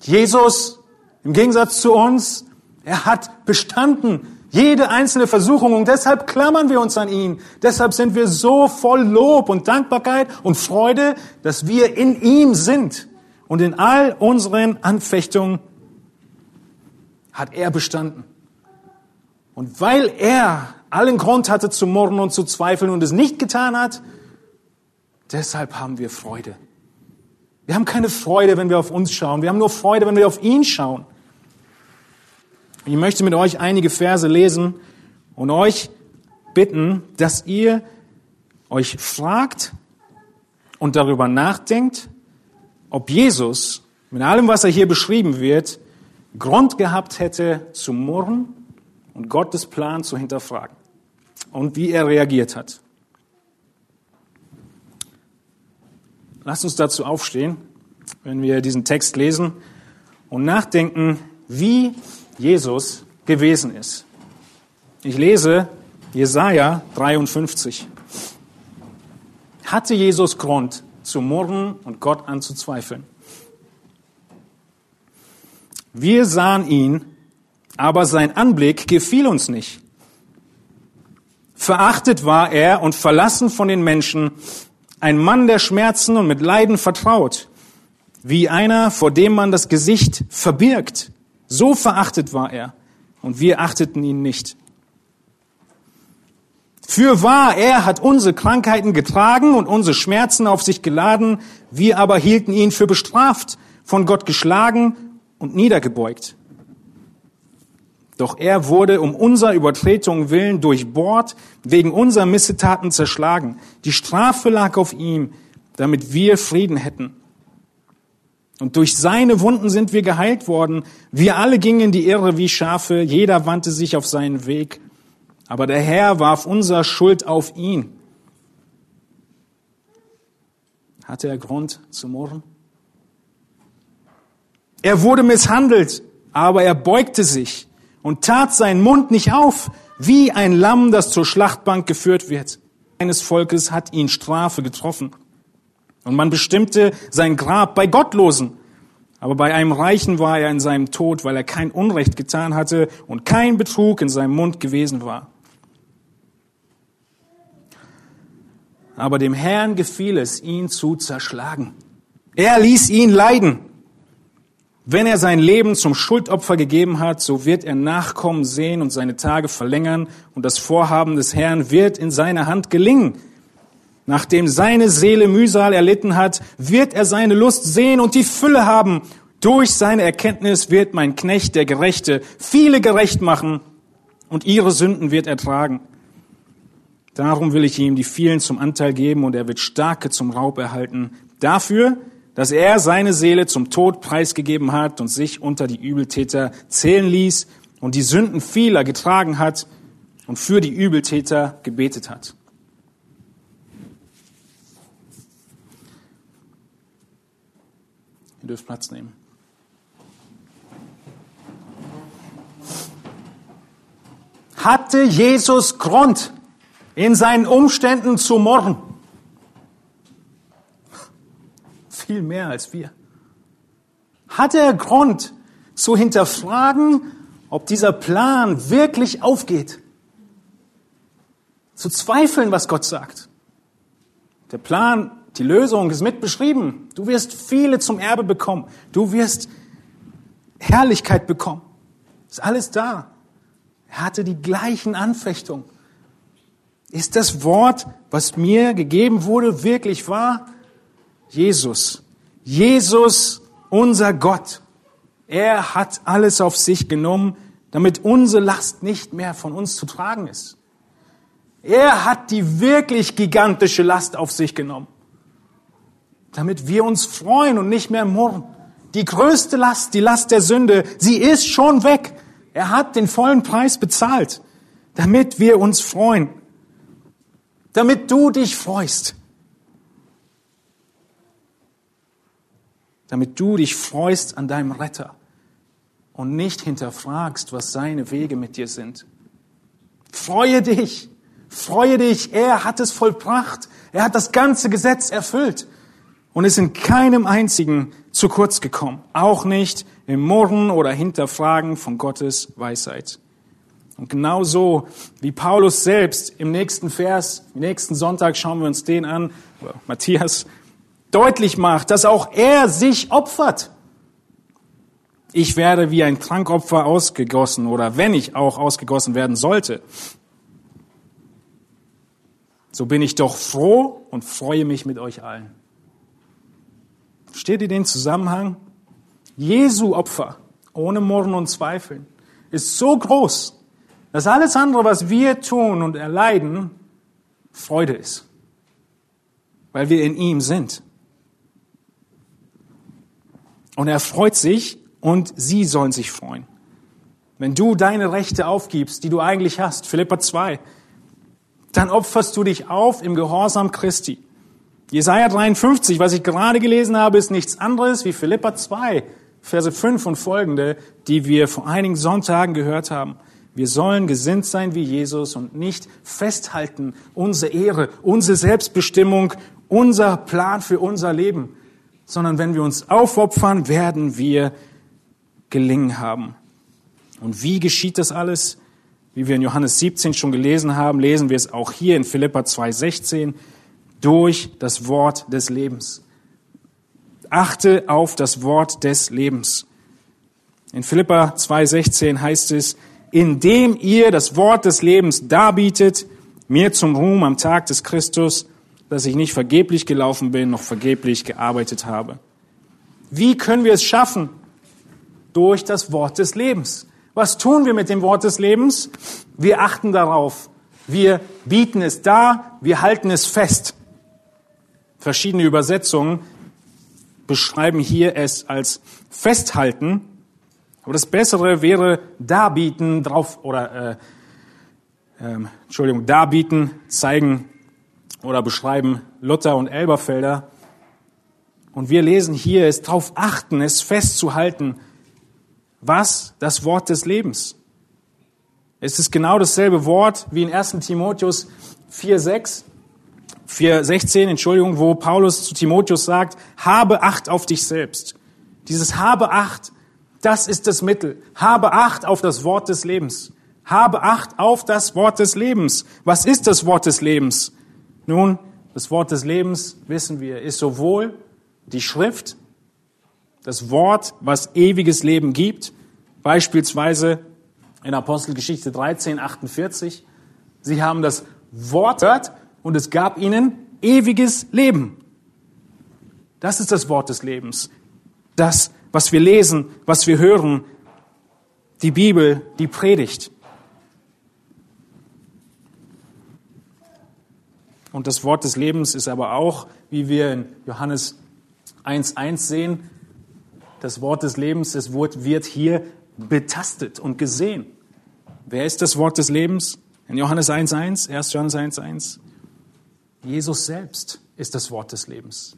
Jesus, im Gegensatz zu uns, er hat bestanden. Jede einzelne Versuchung und deshalb klammern wir uns an ihn. Deshalb sind wir so voll Lob und Dankbarkeit und Freude, dass wir in ihm sind. Und in all unseren Anfechtungen hat er bestanden. Und weil er allen Grund hatte zu murren und zu zweifeln und es nicht getan hat, deshalb haben wir Freude. Wir haben keine Freude, wenn wir auf uns schauen. Wir haben nur Freude, wenn wir auf ihn schauen. Ich möchte mit euch einige Verse lesen und euch bitten, dass ihr euch fragt und darüber nachdenkt, ob Jesus mit allem, was er hier beschrieben wird, Grund gehabt hätte zu murren und Gottes Plan zu hinterfragen und wie er reagiert hat. Lasst uns dazu aufstehen, wenn wir diesen Text lesen und nachdenken, wie Jesus gewesen ist. Ich lese Jesaja 53. Hatte Jesus Grund zu murren und Gott anzuzweifeln? Wir sahen ihn, aber sein Anblick gefiel uns nicht. Verachtet war er und verlassen von den Menschen, ein Mann der Schmerzen und mit Leiden vertraut, wie einer, vor dem man das Gesicht verbirgt. So verachtet war er, und wir achteten ihn nicht. Für wahr, er hat unsere Krankheiten getragen und unsere Schmerzen auf sich geladen, wir aber hielten ihn für bestraft, von Gott geschlagen und niedergebeugt. Doch er wurde um unser Übertretung willen durchbohrt, wegen unserer Missetaten zerschlagen. Die Strafe lag auf ihm, damit wir Frieden hätten. Und durch seine Wunden sind wir geheilt worden. Wir alle gingen in die Irre wie Schafe, jeder wandte sich auf seinen Weg. Aber der Herr warf unser Schuld auf ihn. Hatte er Grund zu murren? Er wurde misshandelt, aber er beugte sich und tat seinen Mund nicht auf, wie ein Lamm, das zur Schlachtbank geführt wird. Eines Volkes hat ihn Strafe getroffen. Und man bestimmte sein Grab bei Gottlosen. Aber bei einem Reichen war er in seinem Tod, weil er kein Unrecht getan hatte und kein Betrug in seinem Mund gewesen war. Aber dem Herrn gefiel es, ihn zu zerschlagen. Er ließ ihn leiden. Wenn er sein Leben zum Schuldopfer gegeben hat, so wird er Nachkommen sehen und seine Tage verlängern und das Vorhaben des Herrn wird in seiner Hand gelingen. Nachdem seine Seele Mühsal erlitten hat, wird er seine Lust sehen und die Fülle haben. Durch seine Erkenntnis wird mein Knecht, der Gerechte, viele gerecht machen und ihre Sünden wird er tragen. Darum will ich ihm die vielen zum Anteil geben und er wird Starke zum Raub erhalten. Dafür dass er seine Seele zum Tod preisgegeben hat und sich unter die Übeltäter zählen ließ und die Sünden vieler getragen hat und für die Übeltäter gebetet hat. Ihr dürft Platz nehmen. Hatte Jesus Grund, in seinen Umständen zu murren. Viel mehr als wir. Hat er Grund zu hinterfragen, ob dieser Plan wirklich aufgeht? Zu zweifeln, was Gott sagt. Der Plan, die Lösung ist mit beschrieben. Du wirst viele zum Erbe bekommen. Du wirst Herrlichkeit bekommen. Ist alles da. Er hatte die gleichen Anfechtungen. Ist das Wort, was mir gegeben wurde, wirklich wahr? Jesus. Jesus, unser Gott. Er hat alles auf sich genommen, damit unsere Last nicht mehr von uns zu tragen ist. Er hat die wirklich gigantische Last auf sich genommen, damit wir uns freuen und nicht mehr murren. Die größte Last, die Last der Sünde, sie ist schon weg. Er hat den vollen Preis bezahlt, damit wir uns freuen damit du dich freust. Damit du dich freust an deinem Retter und nicht hinterfragst, was seine Wege mit dir sind. Freue dich, freue dich, er hat es vollbracht, er hat das ganze Gesetz erfüllt. Und ist in keinem einzigen zu kurz gekommen, auch nicht im Murren oder Hinterfragen von Gottes Weisheit. Und genauso wie Paulus selbst im nächsten Vers, nächsten Sonntag schauen wir uns den an, Matthias, deutlich macht, dass auch er sich opfert. Ich werde wie ein Trankopfer ausgegossen oder wenn ich auch ausgegossen werden sollte, so bin ich doch froh und freue mich mit euch allen. Steht ihr den Zusammenhang? Jesu Opfer, ohne Murren und Zweifeln, ist so groß, dass alles andere, was wir tun und erleiden, Freude ist, weil wir in ihm sind. Und er freut sich und sie sollen sich freuen. Wenn du deine Rechte aufgibst, die du eigentlich hast, Philippa 2, dann opferst du dich auf im Gehorsam Christi. Jesaja 53, was ich gerade gelesen habe, ist nichts anderes wie Philippa 2, Verse 5 und folgende, die wir vor einigen Sonntagen gehört haben. Wir sollen gesinnt sein wie Jesus und nicht festhalten unsere Ehre, unsere Selbstbestimmung, unser Plan für unser Leben, sondern wenn wir uns aufopfern, werden wir gelingen haben. Und wie geschieht das alles? Wie wir in Johannes 17 schon gelesen haben, lesen wir es auch hier in Philippa 2,16 durch das Wort des Lebens. Achte auf das Wort des Lebens. In Philippa 2,16 heißt es, indem ihr das Wort des Lebens darbietet, mir zum Ruhm am Tag des Christus, dass ich nicht vergeblich gelaufen bin, noch vergeblich gearbeitet habe. Wie können wir es schaffen? Durch das Wort des Lebens. Was tun wir mit dem Wort des Lebens? Wir achten darauf. Wir bieten es dar, wir halten es fest. Verschiedene Übersetzungen beschreiben hier es als festhalten aber das Bessere wäre darbieten, drauf oder äh, äh, Entschuldigung, darbieten, zeigen oder beschreiben Luther und Elberfelder. Und wir lesen hier, es darauf achten, es festzuhalten, was das Wort des Lebens. Es ist genau dasselbe Wort wie in 1. Timotheus 4,6, 4,16, Entschuldigung, wo Paulus zu Timotheus sagt, habe Acht auf dich selbst. Dieses habe Acht das ist das Mittel. Habe Acht auf das Wort des Lebens. Habe Acht auf das Wort des Lebens. Was ist das Wort des Lebens? Nun, das Wort des Lebens, wissen wir, ist sowohl die Schrift, das Wort, was ewiges Leben gibt, beispielsweise in Apostelgeschichte 13, 48. Sie haben das Wort gehört und es gab ihnen ewiges Leben. Das ist das Wort des Lebens. Das was wir lesen, was wir hören, die Bibel, die Predigt. Und das Wort des Lebens ist aber auch, wie wir in Johannes 1.1 sehen, das Wort des Lebens, das Wort wird hier betastet und gesehen. Wer ist das Wort des Lebens? In Johannes 1.1, 1. Johannes 1.1. Jesus selbst ist das Wort des Lebens.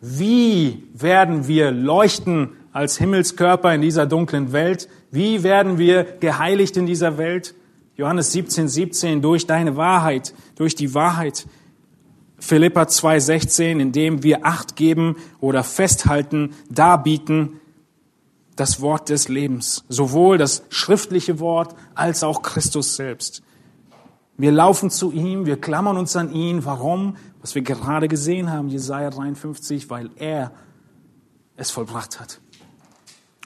Wie werden wir leuchten als Himmelskörper in dieser dunklen Welt? Wie werden wir geheiligt in dieser Welt? Johannes 17, 17, durch deine Wahrheit, durch die Wahrheit. Philippa 2, 16, indem wir Acht geben oder festhalten, darbieten, das Wort des Lebens, sowohl das schriftliche Wort als auch Christus selbst. Wir laufen zu ihm, wir klammern uns an ihn. Warum? Was wir gerade gesehen haben, Jesaja 53, weil er es vollbracht hat.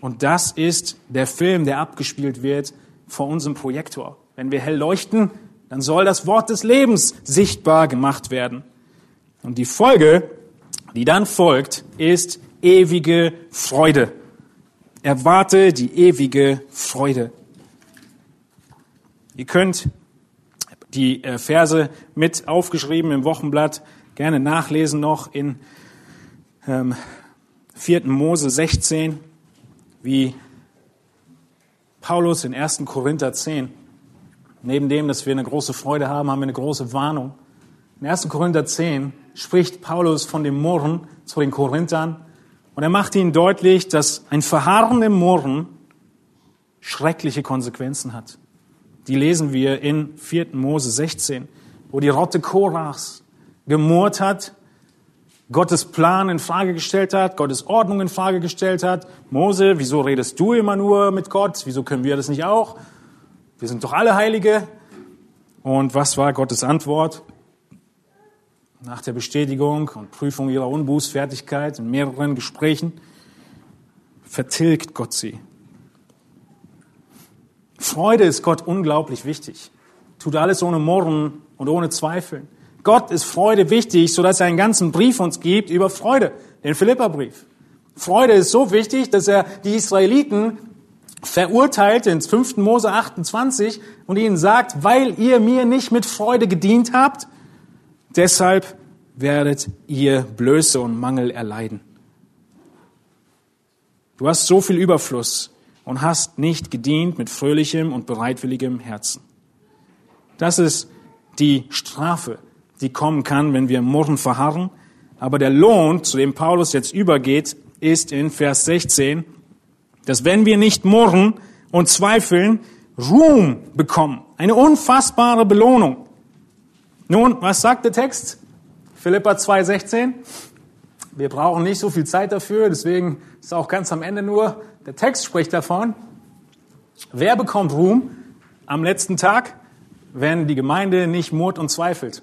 Und das ist der Film, der abgespielt wird vor unserem Projektor. Wenn wir hell leuchten, dann soll das Wort des Lebens sichtbar gemacht werden. Und die Folge, die dann folgt, ist ewige Freude. Erwarte die ewige Freude. Ihr könnt die äh, Verse mit aufgeschrieben im Wochenblatt gerne nachlesen noch in ähm, 4. Mose 16, wie Paulus in 1. Korinther 10. Neben dem, dass wir eine große Freude haben, haben wir eine große Warnung. In 1. Korinther 10 spricht Paulus von dem Murren zu den Korinthern und er macht ihnen deutlich, dass ein Verharren im Murren schreckliche Konsequenzen hat. Die lesen wir in 4. Mose 16, wo die Rotte Korachs gemurrt hat, Gottes Plan in Frage gestellt hat, Gottes Ordnung in Frage gestellt hat. Mose, wieso redest du immer nur mit Gott? Wieso können wir das nicht auch? Wir sind doch alle Heilige. Und was war Gottes Antwort? Nach der Bestätigung und Prüfung ihrer Unbußfertigkeit in mehreren Gesprächen vertilgt Gott sie. Freude ist Gott unglaublich wichtig. Tut alles ohne Murren und ohne Zweifeln. Gott ist Freude wichtig, sodass er einen ganzen Brief uns gibt über Freude, den Philipperbrief. Freude ist so wichtig, dass er die Israeliten verurteilt ins 5. Mose 28 und ihnen sagt, weil ihr mir nicht mit Freude gedient habt, deshalb werdet ihr Blöße und Mangel erleiden. Du hast so viel Überfluss und hast nicht gedient mit fröhlichem und bereitwilligem Herzen. Das ist die Strafe, die kommen kann, wenn wir Murren verharren. Aber der Lohn, zu dem Paulus jetzt übergeht, ist in Vers 16, dass wenn wir nicht murren und zweifeln, Ruhm bekommen. Eine unfassbare Belohnung. Nun, was sagt der Text? Philippa 2,16. Wir brauchen nicht so viel Zeit dafür, deswegen ist auch ganz am Ende nur, der Text spricht davon. Wer bekommt Ruhm am letzten Tag, wenn die Gemeinde nicht murrt und zweifelt?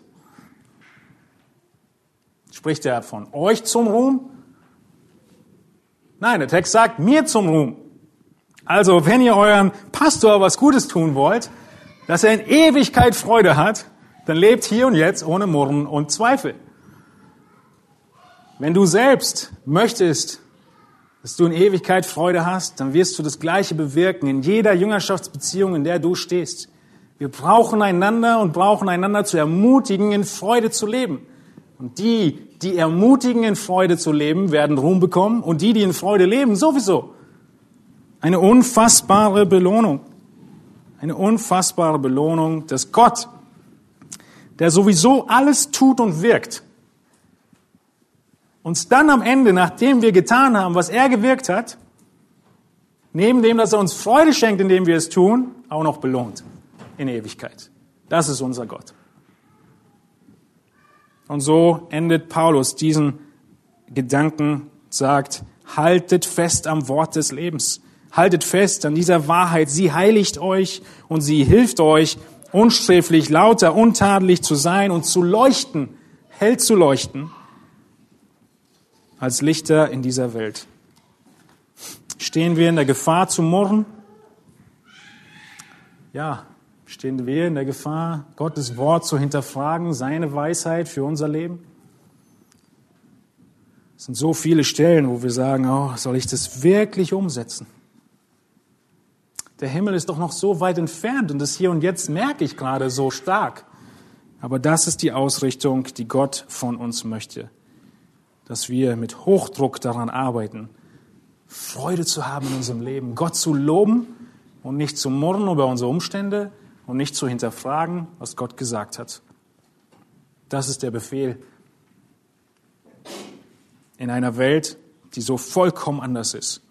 Spricht er von euch zum Ruhm? Nein, der Text sagt mir zum Ruhm. Also, wenn ihr euren Pastor was Gutes tun wollt, dass er in Ewigkeit Freude hat, dann lebt hier und jetzt ohne Murren und Zweifel. Wenn du selbst möchtest, dass du in Ewigkeit Freude hast, dann wirst du das Gleiche bewirken in jeder Jüngerschaftsbeziehung, in der du stehst. Wir brauchen einander und brauchen einander zu ermutigen, in Freude zu leben. Und die, die ermutigen, in Freude zu leben, werden Ruhm bekommen. Und die, die in Freude leben, sowieso. Eine unfassbare Belohnung. Eine unfassbare Belohnung, dass Gott, der sowieso alles tut und wirkt, uns dann am Ende, nachdem wir getan haben, was er gewirkt hat, neben dem, dass er uns Freude schenkt, indem wir es tun, auch noch belohnt in Ewigkeit. Das ist unser Gott. Und so endet Paulus diesen Gedanken, sagt, haltet fest am Wort des Lebens. Haltet fest an dieser Wahrheit. Sie heiligt euch und sie hilft euch, unsträflich, lauter, untadelig zu sein und zu leuchten, hell zu leuchten, als Lichter in dieser Welt. Stehen wir in der Gefahr zu murren? Ja, Stehen wir in der Gefahr, Gottes Wort zu hinterfragen, seine Weisheit für unser Leben? Es sind so viele Stellen, wo wir sagen, oh, soll ich das wirklich umsetzen? Der Himmel ist doch noch so weit entfernt und das hier und jetzt merke ich gerade so stark. Aber das ist die Ausrichtung, die Gott von uns möchte. Dass wir mit Hochdruck daran arbeiten, Freude zu haben in unserem Leben, Gott zu loben und nicht zu murren über unsere Umstände, und nicht zu hinterfragen, was Gott gesagt hat. Das ist der Befehl in einer Welt, die so vollkommen anders ist.